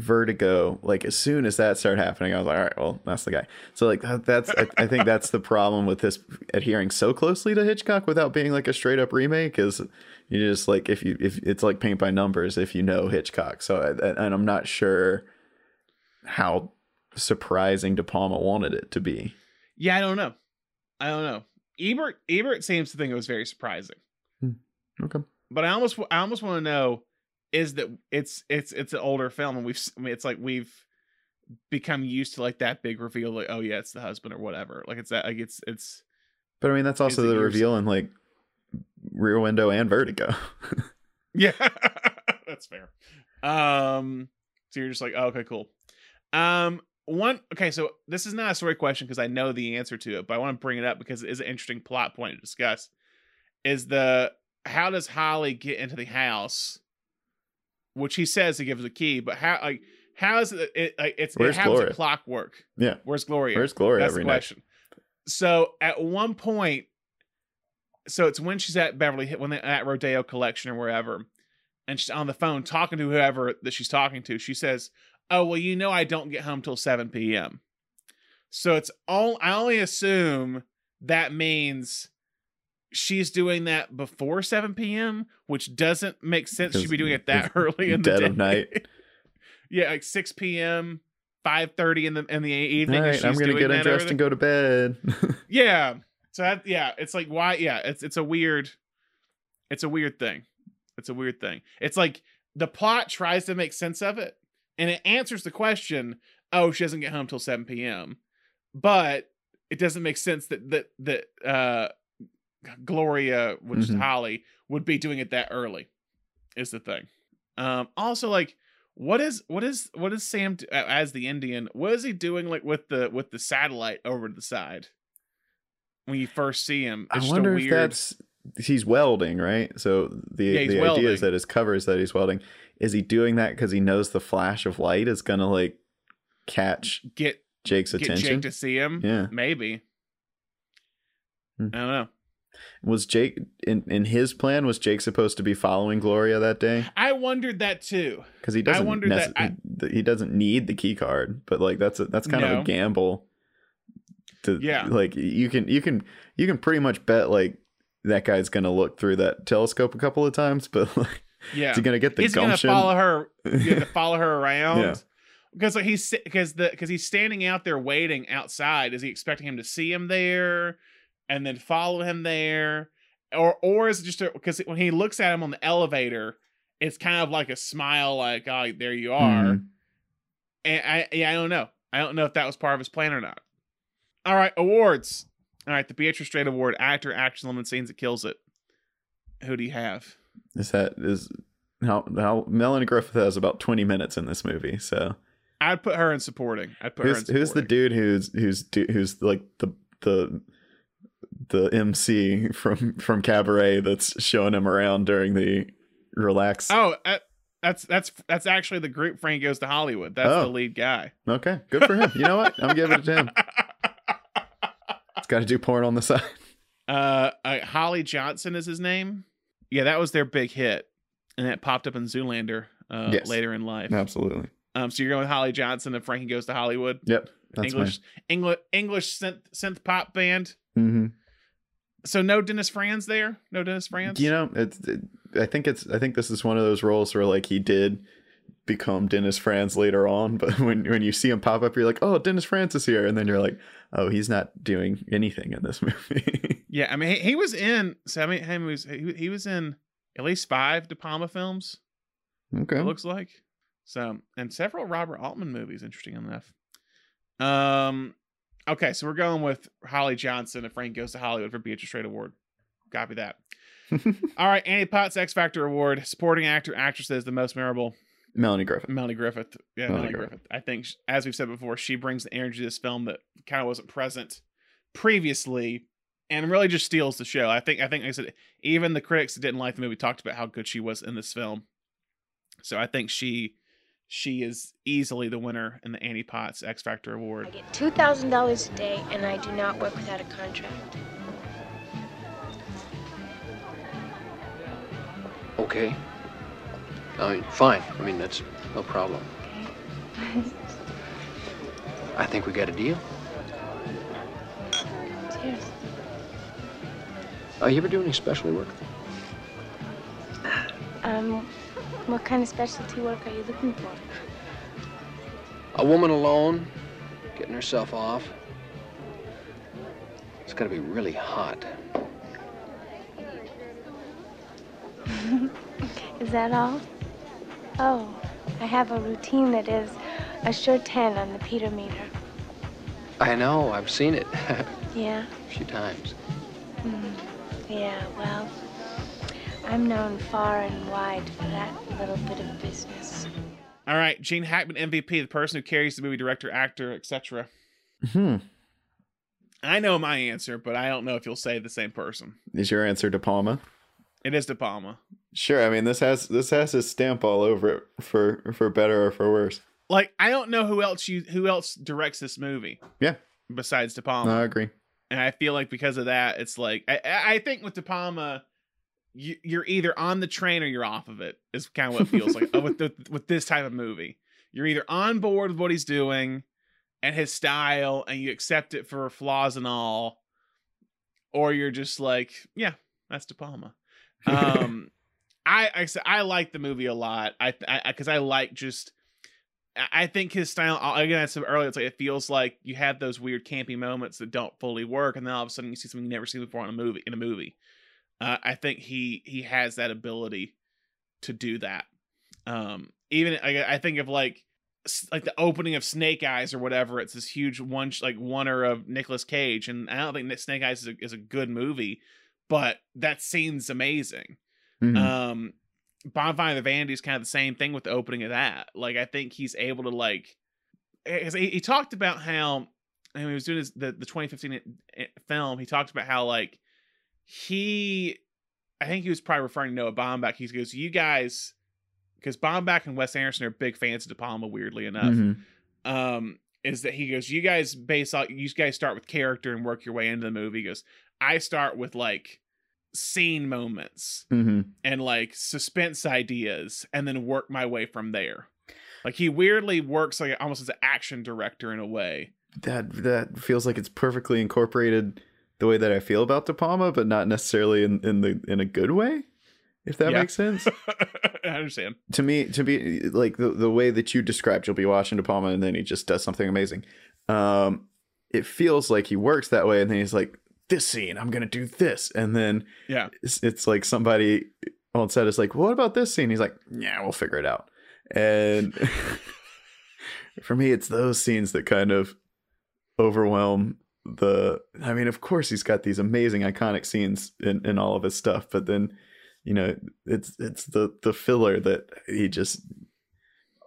vertigo like as soon as that started happening i was like all right well that's the guy so like that's I, I think that's the problem with this adhering so closely to hitchcock without being like a straight up remake is you just like if you if it's like paint by numbers if you know hitchcock so I, and i'm not sure how surprising de palma wanted it to be yeah, I don't know. I don't know. Ebert Ebert seems to think it was very surprising. Hmm. okay but I almost I almost want to know is that it's it's it's an older film and we've I mean, it's like we've become used to like that big reveal like oh yeah it's the husband or whatever. Like it's that like it's it's But I mean, that's also the reveal in like Rear Window and Vertigo. yeah that's fair. Um so you're just like oh, okay cool. Um one okay so this is not a story question because I know the answer to it but I want to bring it up because it is an interesting plot point to discuss is the how does Holly get into the house which he says he gives a key but how like how is it, it like it's Where's it happens Gloria? clockwork yeah. where's Gloria Where's Gloria that's every the night? So at one point, so it's when she's at Beverly when they're at Rodeo Collection or wherever, and she's on the phone talking to whoever that she's talking to. She says, "Oh well, you know I don't get home till seven p.m." So it's all I only assume that means she's doing that before 7 p.m., which doesn't make sense. She'd be doing it that early in the dead day. of night. yeah, like 6 p.m., 5:30 in the in the evening. All right, I'm gonna get undressed and go to bed. Yeah. So that yeah, it's like why yeah, it's it's a weird it's a weird thing. It's a weird thing. It's like the plot tries to make sense of it and it answers the question, oh, she doesn't get home till 7 p.m. But it doesn't make sense that that that uh Gloria, which is Mhm. Holly, would be doing it that early. Is the thing. Um also like what is what is what is Sam do- as the Indian? What is he doing like with the with the satellite over to the side? When you first see him, I it's a wonder if that's he's welding, right? So the Yeah, the idea is that his cover is that he's welding. Is he doing that because he knows the flash of light is gonna like catch get Jake's get attention? Jake to see him. Yeah. maybe. Hmm. I don't know. Was Jake in in his plan? Was Jake supposed to be following Gloria that day? I wondered that too. Because he doesn't. I wondered that nece- he, doesn't need the key card, but like that's a, that's kind of a gamble. To Yeah. like you can you can you can pretty much bet like that guy's gonna look through that telescope a couple of times, but like Yeah, is he gonna get the he's gumption? gonna follow her. You have to follow her around. Yeah. Because like he's because the because he's standing out there waiting outside. Is he expecting him to see him there, and then follow him there, or or is it just because when he looks at him on the elevator, it's kind of like a smile, like oh there you are. Mhm. And I yeah I don't know. I don't know if that was part of his plan or not. All right, awards. All right, the Beatrice Straight Award, actor, actress, element scenes that kills it. Who do you have? Is that is how how Melanie Griffith has about twenty minutes in this movie? So I'd put her in supporting. I'd put her in who's supporting. who's the dude who's who's who's like the the the MC from from Cabaret that's showing him around during the relax? Oh, uh, that's that's that's actually the group Frank goes to Hollywood. That's Oh. the lead guy. Okay, good for him. You know what? I'm giving it to him. It's got to do porn on the side. Uh, uh, Holly Johnson is his name. Yeah, that was their big hit, and that popped up in Zoolander uh, Yes. later in life. Absolutely. Um, so you're going with Holly Johnson and Frankie goes to Hollywood. Yep. That's English English English synth synth pop band. my. So no Dennis Franz there. No Dennis Franz. You know, it's. It, I think it's. I think this is one of those roles where like he did become Dennis Franz later on, but when when you see him pop up, you're like, oh, Dennis Franz is here, and then you're like, oh, he's not doing anything in this movie. Yeah, I mean he, he was in. So I mean he was he, he was in at least five De Palma films. okay. it looks like. So, and several Robert Altman movies, interesting enough. Um, okay, so we're going with Holly Johnson and Frank Goes to Hollywood for Beatrice Straight Award. Copy that. All right, Annie Potts X Factor Award, supporting actor, actress that is the most memorable. Melanie Griffith. Melanie Griffith. Yeah, Melanie Melanie Griffith. I think, as we've said before, she brings the energy to this film that kind of wasn't present previously, and really just steals the show. I think. I think, like I said, even the critics that didn't like the movie talked about how good she was in this film. So I think she, she is easily the winner in the Annie Potts X Factor Award. I get $2,000 a day, and I do not work without a contract. Okay. I mean, fine. I mean, that's no problem. I think we got a deal. Cheers. Uh, you ever do any specialty work? Um, what kind of specialty work are you looking for? A woman alone, getting herself off. It's got to be really hot. Is that all? Oh, I have a routine that is a sure 10 on the Peter meter. I know. I've seen it Yeah? a few times. Mm, yeah, well, I'm known far and wide for that little bit of business. All right, Gene Hackman MVP, the person who carries the movie, director, actor, etc. Hmm. I know my answer, but I don't know if you'll say the same person. Is your answer De Palma? It is De Palma. Sure. I mean, this has this has his stamp all over it for for better or for worse. Like I don't know who else you who else directs this movie Yeah. besides De Palma. I agree. And I feel like because of that, it's like I, I I think with De Palma, you, you're either on the train or you're off of it. Is kind of what it feels like uh, with the, with this type of movie. You're either on board with what he's doing and his style, and you accept it for flaws and all, or you're just like, yeah, that's De Palma. Um, I I said I like the movie a lot. I because I, I, like just. I think his style again. I said earlier, it's like it feels like you have those weird campy moments that don't fully work, and then all of a sudden you see something you never seen before in a movie. In a movie, uh, I think he he has that ability to do that. Um, even I, I think of like like the opening of Snake Eyes or whatever. It's this huge one like oneer of Nicolas Cage, and I don't think Snake Eyes is a, is a good movie, but that scene's amazing. Mhm. Um, Bonfire of the Vanity is kind of the same thing with the opening of that. Like I think he's able to like, because he, he talked about how and he was doing his, the the 2015 i- i- film. He talked about how like he, I think he was probably referring to Noah Baumbach. He goes, "You guys." Because Baumbach and Wes Anderson are big fans of De Palma, weirdly enough Mhm. um is that he goes you guys base out you guys start with character and work your way into the movie he goes i start with like scene moments Mhm. and like suspense ideas and then work my way from there like he weirdly works like almost as an action director in a way That that feels like it's perfectly incorporated the way that I feel about De Palma, but not necessarily in, in the in a good way. If that Yeah. makes sense. i understand to me to be like the, the way that you described you'll be watching De Palma and then he just does something amazing um it feels like he works that way and then he's like this scene i'm gonna do this and then yeah it's, it's like somebody on set is like what about this scene he's like yeah we'll figure it out and for me it's those scenes that kind of overwhelm the i mean of course he's got these amazing iconic scenes in, in all of his stuff but then you know it's it's the the filler that he just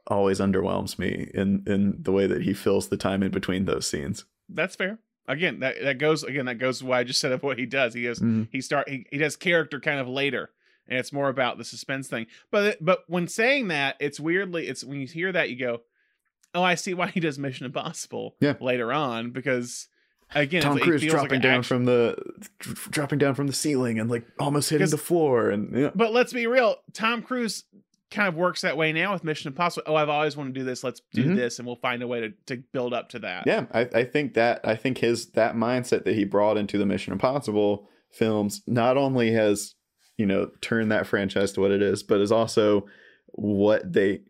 always underwhelms me in in the way that he fills the time in between those scenes that's fair again that that goes again that goes why i just said of what he does he goes Mhm. he start he, he does character kind of later and it's more about the suspense thing but but when saying that it's weirdly it's when you hear that you go oh i see why he does mission impossible Yeah. later on because again Tom Cruise dropping like down action- from the dropping down from the ceiling and like almost hitting the floor and yeah. but let's be real tom cruise kind of works that way now with mission impossible oh i've always wanted to do this let's do Mhm. this and we'll find a way to, to build up to that Yeah, I, I think that I think his that mindset that he brought into the Mission Impossible films not only has you know turned that franchise to what it is, but is also what they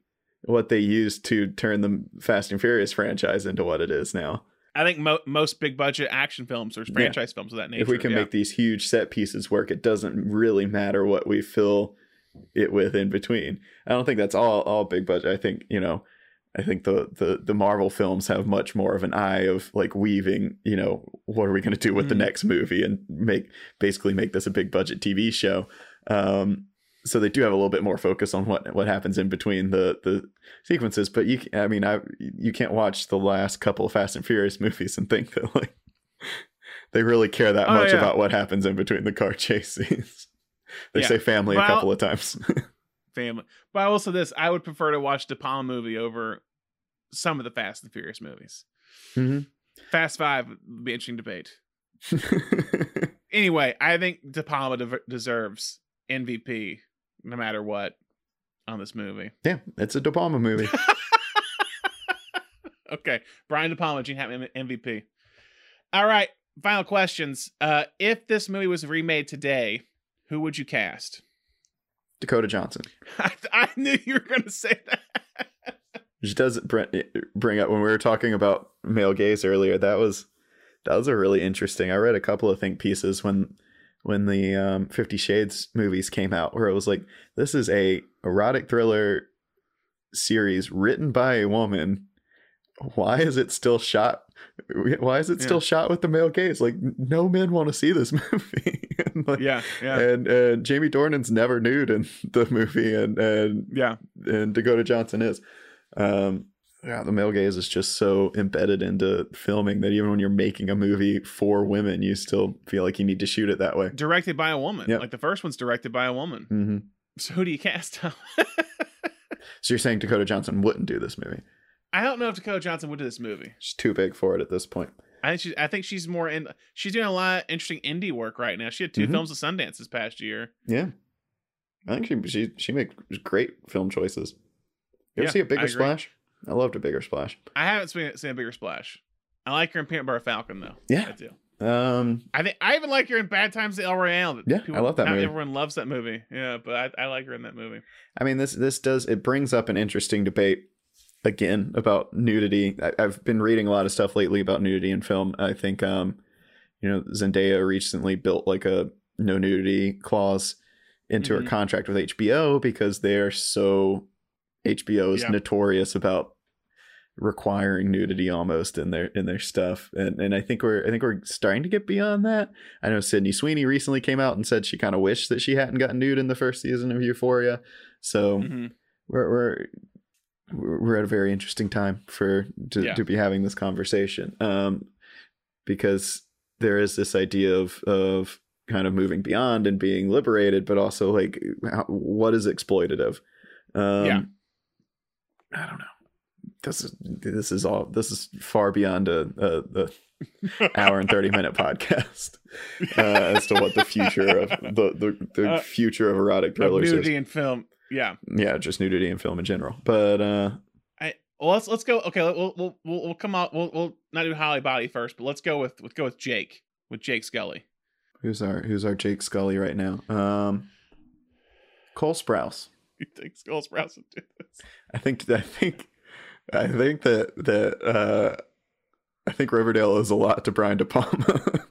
what they used to turn the Fast and Furious franchise into what it is now. I think mo- most big budget action films or franchise films of that nature if we can yeah. make these huge set pieces work, it doesn't really matter what we fill it with in between. I don't think that's all all big budget. I think you know, I think the the the Marvel films have much more of an eye of like weaving. You know, what are we going to do with the Mhm. next movie and make basically make this a big budget TV show. Um, so they do have a little bit more focus on what what happens in between the the sequences. But you, I mean, I you can't watch the last couple of Fast and Furious movies and think that like they really care that Oh, much yeah. about what happens in between the car chases they Yeah. say family Well- a couple of times. family. But I will say this: I would prefer to watch De Palma movie over some of the Fast and Furious movies. Mhm. Fast Five would be an interesting debate. Anyway, I think De Palma de- deserves MVP no matter what on this movie. yeah, it's a De Palma movie. Okay, Brian De Palma, Gene Hackman MVP. All right, final questions. Uh, if this movie was remade today, who would you cast? Dakota Johnson. I, I knew you were going to say that. She does bring bring up when we were talking about male gaze earlier. That was that was a really interesting. I read a couple of think pieces when when the um, Fifty Shades movies came out, where it was like, this is a erotic thriller series written by a woman. Why is it still shot? Why is it still Yeah. shot with the male gaze? Like no men want to see this movie. And, like, Yeah, yeah, And and Jamie Dornan's never nude in the movie, and and yeah. and Dakota Johnson is. Um, yeah, the male gaze is just so embedded into filming that even when you're making a movie for women, you still feel like you need to shoot it that way. Directed by a woman. Yep. Like the first one's directed by a woman. hmm So who do you cast? So you're saying Dakota Johnson wouldn't do this movie? I don't know if Dakota Johnson would do this movie. She's too big for it at this point. I think she, I think she's more in. She's doing a lot of interesting indie work right now. She had 2 Mhm. films at Sundance this past year. Yeah, I think she she she makes great film choices. You ever Yeah, see a bigger splash? I loved a bigger splash. I haven't seen, seen a bigger splash. I like her in Peanut Butter Falcon though. Yeah. I do. Um, I think I even like her in Bad Times at El Royale. Yeah, I love that not movie. Everyone loves that movie. Yeah, but I, I like her in that movie. I mean, this this does it brings up an interesting debate again about nudity. I, I've been reading a lot of stuff lately about nudity in film. I think, um, you know, Zendaya recently built like a no nudity clause into her Mhm. contract with HBO because they're so HBO is Yeah. notorious about requiring nudity almost in their in their stuff and and I think we're I think we're starting to get beyond that. I know Sydney Sweeney recently came out and said she kind of wished that she hadn't gotten nude in the first season of Euphoria. So Mhm. we're we're we're at a very interesting time for to, Yeah. to be having this conversation um because there is this idea of of kind of moving beyond and being liberated but also like how, what is exploitative um Yeah. i don't know this is this is all this is far beyond a, a, a hour and 30 minute podcast uh, as to what the future of the the, the Uh, future of erotic thrillers is nudity in film. Yeah. yeah just nudity in film in general but uh I well let's let's go. Okay, we'll we'll we'll, we'll come out. We'll we'll not do Holly Body first, but let's go with let's go with Jake with Jake Scully. who's our who's our jake scully right now um cole sprouse You think Cole Sprouse would do this? i think i think i think that that uh i think riverdale is a lot to brian de palma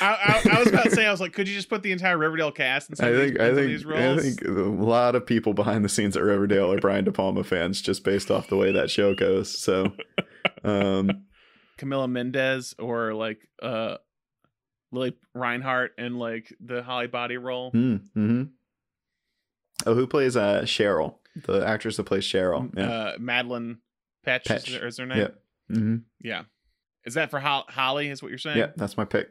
I, I, I was about to say I was like, could you just put the entire Riverdale cast in some I of these, think I think these I think a lot of people behind the scenes at Riverdale are Brian De Palma fans just based off the way that show goes. So, um, Camila Mendes or like uh Lili Reinhart in like the Holly Body role. hmm hmm Oh, who plays uh Cheryl? The actress that plays Cheryl. Yeah. Uh, Madelaine Petsch, Petsch. Is, her, is her name? yeah. hmm Yeah. Is that for Ho- Holly? Is what you're saying? Yeah, that's my pick.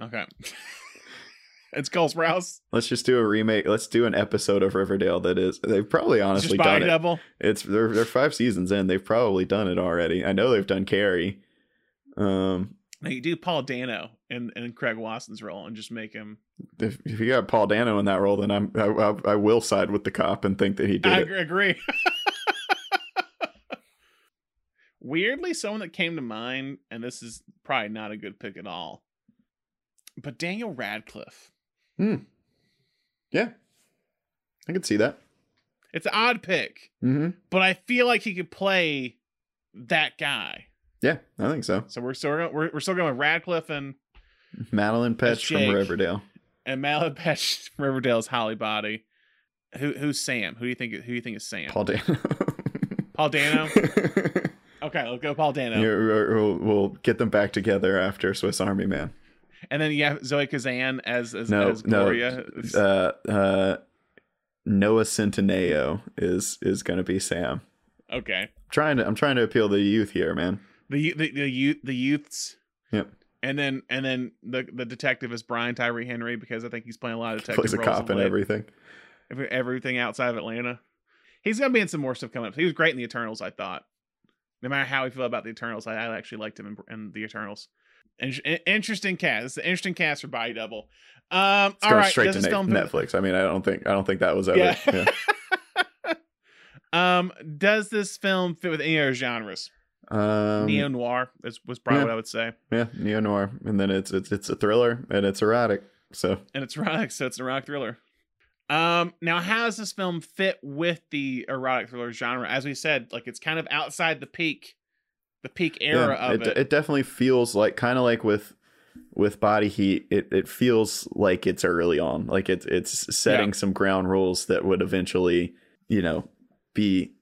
Okay. it's Cole Sprouse. Let's just do a remake. Let's do an episode of Riverdale that is. They've probably honestly done it. It's they're they're five seasons in. They've probably done it already. I know they've done Carrie. Um, Now you do Paul Dano and and Craig Wasson's role and just make him. if if you got Paul Dano in that role, then I'm I, I, I will side with the cop and think that he did I it. agree. Weirdly, someone that came to mind, and this is probably not a good pick at all, but Daniel Radcliffe. Hmm. Yeah, I could see that. It's an odd pick, hmm but I feel like he could play that guy. Yeah, I think so. So we're still we're, we're still going with Radcliffe and Madelaine Petsch from Riverdale. and Malad Petsch from Riverdale's Holly Body. Who who's Sam? Who do you think? Who do you think is Sam? Paul Dano. Paul Dano. Okay, let's go Paul Dano. We'll, we'll get them back together after Swiss Army Man. And then you have Zoe Kazan as as, No, as no. Gloria. Uh, uh, Noah Centineo is is going to be Sam. okay. trying to I'm trying to appeal to the youth here, man. The the the youth the youths. Yep. And then and then the the detective is Brian Tyree Henry because I think he's playing a lot of detective Plays a cop and everything. Everything outside of Atlanta. He's gonna be in some more stuff coming up. He was great in the Eternals, I thought. No matter how we feel about the Eternals, I, I actually liked him in, in the Eternals. In- in- interesting cast. It's an interesting cast for Body Double. Um, It's all right, straight does to film Netflix. I mean, I don't think I don't think that was ever. Yeah. Yeah. um, does this film fit with any other genres? Um, Neo noir is, was probably yeah. what I would say, yeah, neo noir, and then it's it's it's a thriller and it's erotic. So and it's erotic, so it's an erotic thriller. Um, now how does this film fit with the erotic thriller genre? As we said, like it's kind of outside the peak, the peak era yeah, of it, it. it definitely feels like kind of like with with body heat it, it feels like it's early on like it's it's setting Yeah. some ground rules that would eventually you know be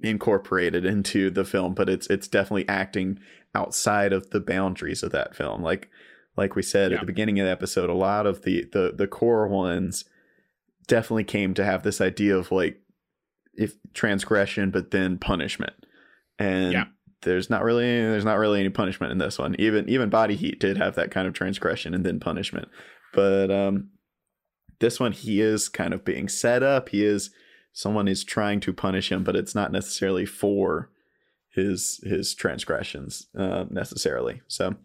incorporated into the film but it's it's definitely acting outside of the boundaries of that film like like we said Yeah. at the beginning of the episode a lot of the the the core ones definitely came to have this idea of like if transgression but then punishment. And Yeah. there's not really there's not really any punishment in this one. Even even body heat did have that kind of transgression and then punishment. But um this one he is kind of being set up. He is someone is trying to punish him but it's not necessarily for his his transgressions uh, necessarily. So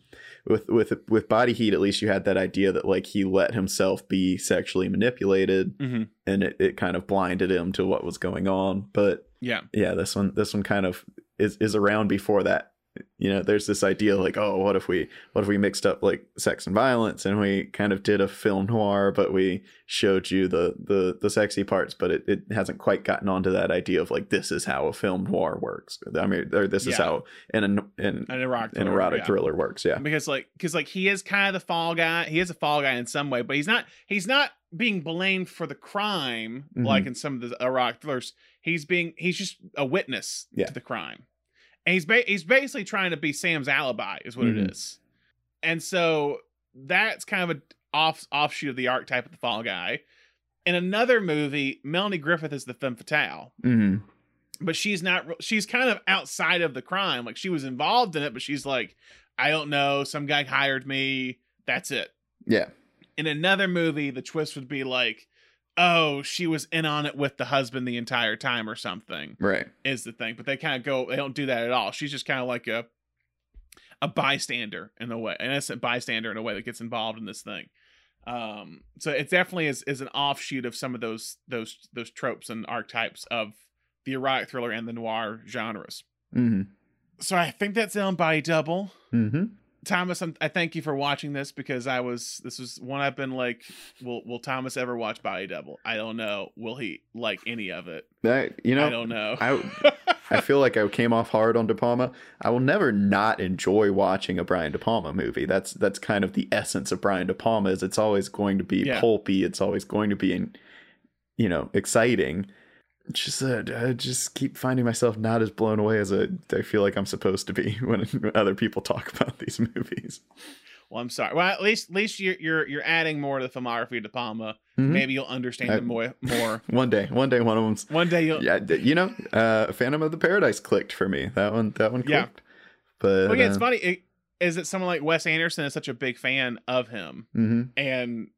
with with with body heat at least you had that idea that like he let himself be sexually manipulated Mhm. and it, it kind of blinded him to what was going on but Yeah, yeah this one this one kind of is is around before that you know there's this idea like oh what if we what if we mixed up like sex and violence and we kind of did a film noir but we showed you the the the sexy parts but it, it hasn't quite gotten onto that idea of like this is how a film noir works i mean or this is how an an, an, erotic an erotic yeah. thriller works yeah because like because like he is kind of the fall guy he is a fall guy in some way but he's not he's not being blamed for the crime Mhm. like in some of the erotic thrillers he's being he's just a witness Yeah. to the crime and he's ba- he's basically trying to be sam's alibi is what Mhm. it is. And so that's kind of a off offshoot of the archetype of the fall guy. In another movie melanie griffith is the femme fatale. Hmm but she's not she's kind of outside of the crime. Like she was involved in it but she's like i don't know. Some guy hired me. That's it. Yeah. In another movie the twist would be like oh she was in on it with the husband the entire time or something right. is the thing but they kind of go they don't do that at all. She's just kind of like a a bystander in a way an innocent bystander in a way that gets involved in this thing. Um so it definitely is is an offshoot of some of those those those tropes and archetypes of the erotic thriller and the noir genres. Hmm so i think that's on body double. Hmm thomas I'm, i thank you for watching this because i was this was one i've been like will will thomas ever watch body double i don't know will he like any of it that you know i don't know I I feel like I came off hard on De Palma. I will never not enjoy watching a Brian De Palma movie. That's that's kind of the essence of Brian De Palma. Is it's always going to be Yeah. pulpy. It's always going to be, you know, exciting. Just uh, I just keep finding myself not as blown away as I, I feel like I'm supposed to be when other people talk about these movies. Well, I'm sorry. Well, at least at least you're you're you're adding more to the filmography of De Palma. Mhm. Maybe you'll understand I- them more. More One day, one day, one of them's one day you'll. yeah. You know, uh, Phantom of the Paradise clicked for me. That one, that one clicked. Yeah. But Well, yeah, it's uh, funny. It, is that someone like Wes Anderson is such a big fan of him, mhm. and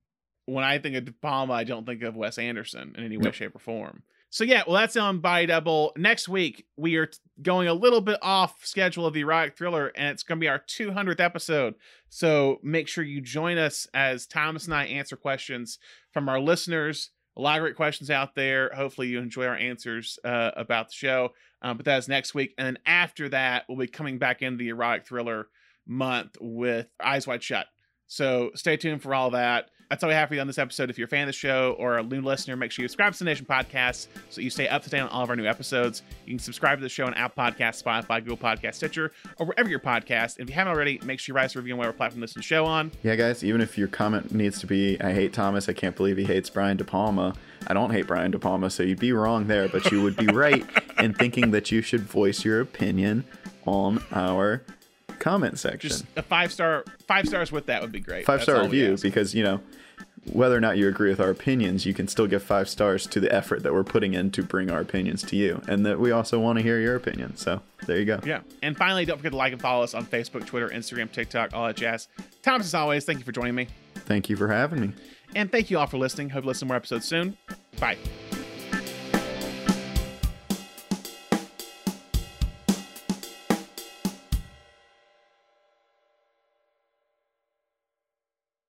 when I think of De Palma, I don't think of Wes Anderson in any way, Nope. shape, or form. So yeah, well, that's on Body Double. Next week we are t- going a little bit off schedule of the erotic thriller, and it's going to be our 200th episode. So make sure you join us as Thomas and I answer questions from our listeners. A lot of great questions out there. Hopefully you enjoy our answers uh, about the show. Um, but that is next week, and then after that we'll be coming back into the erotic thriller month with Eyes Wide Shut. So stay tuned for all that. That's all we have for you on this episode. If you're a fan of the show or a new listener, make sure you subscribe to the Nation Podcast so you stay up to date on all of our new episodes. You can subscribe to the show on Apple Podcasts, Spotify, Google Podcasts, Stitcher, or wherever your podcast. And if you haven't already, make sure you write us a review on whatever platform to the show on. Yeah, guys, even if your comment needs to be, I hate Thomas, I can't believe he hates Brian De Palma. I don't hate Brian De Palma, so you'd be wrong there, but you would be right in thinking that you should voice your opinion on our comment section. Just a five star, five stars with that would be great. Five That's star review, because, you know, whether or not you agree with our opinions, you can still give five stars to the effort that we're putting in to bring our opinions to you. And that we also want to hear your opinion. So there you go. Yeah. And finally, don't forget to like and follow us on Facebook, Twitter, Instagram, TikTok, all that jazz. Thomas, as always, thank you for joining me. Thank you for having me. And thank you all for listening. Hope you listen to more episodes soon. Bye.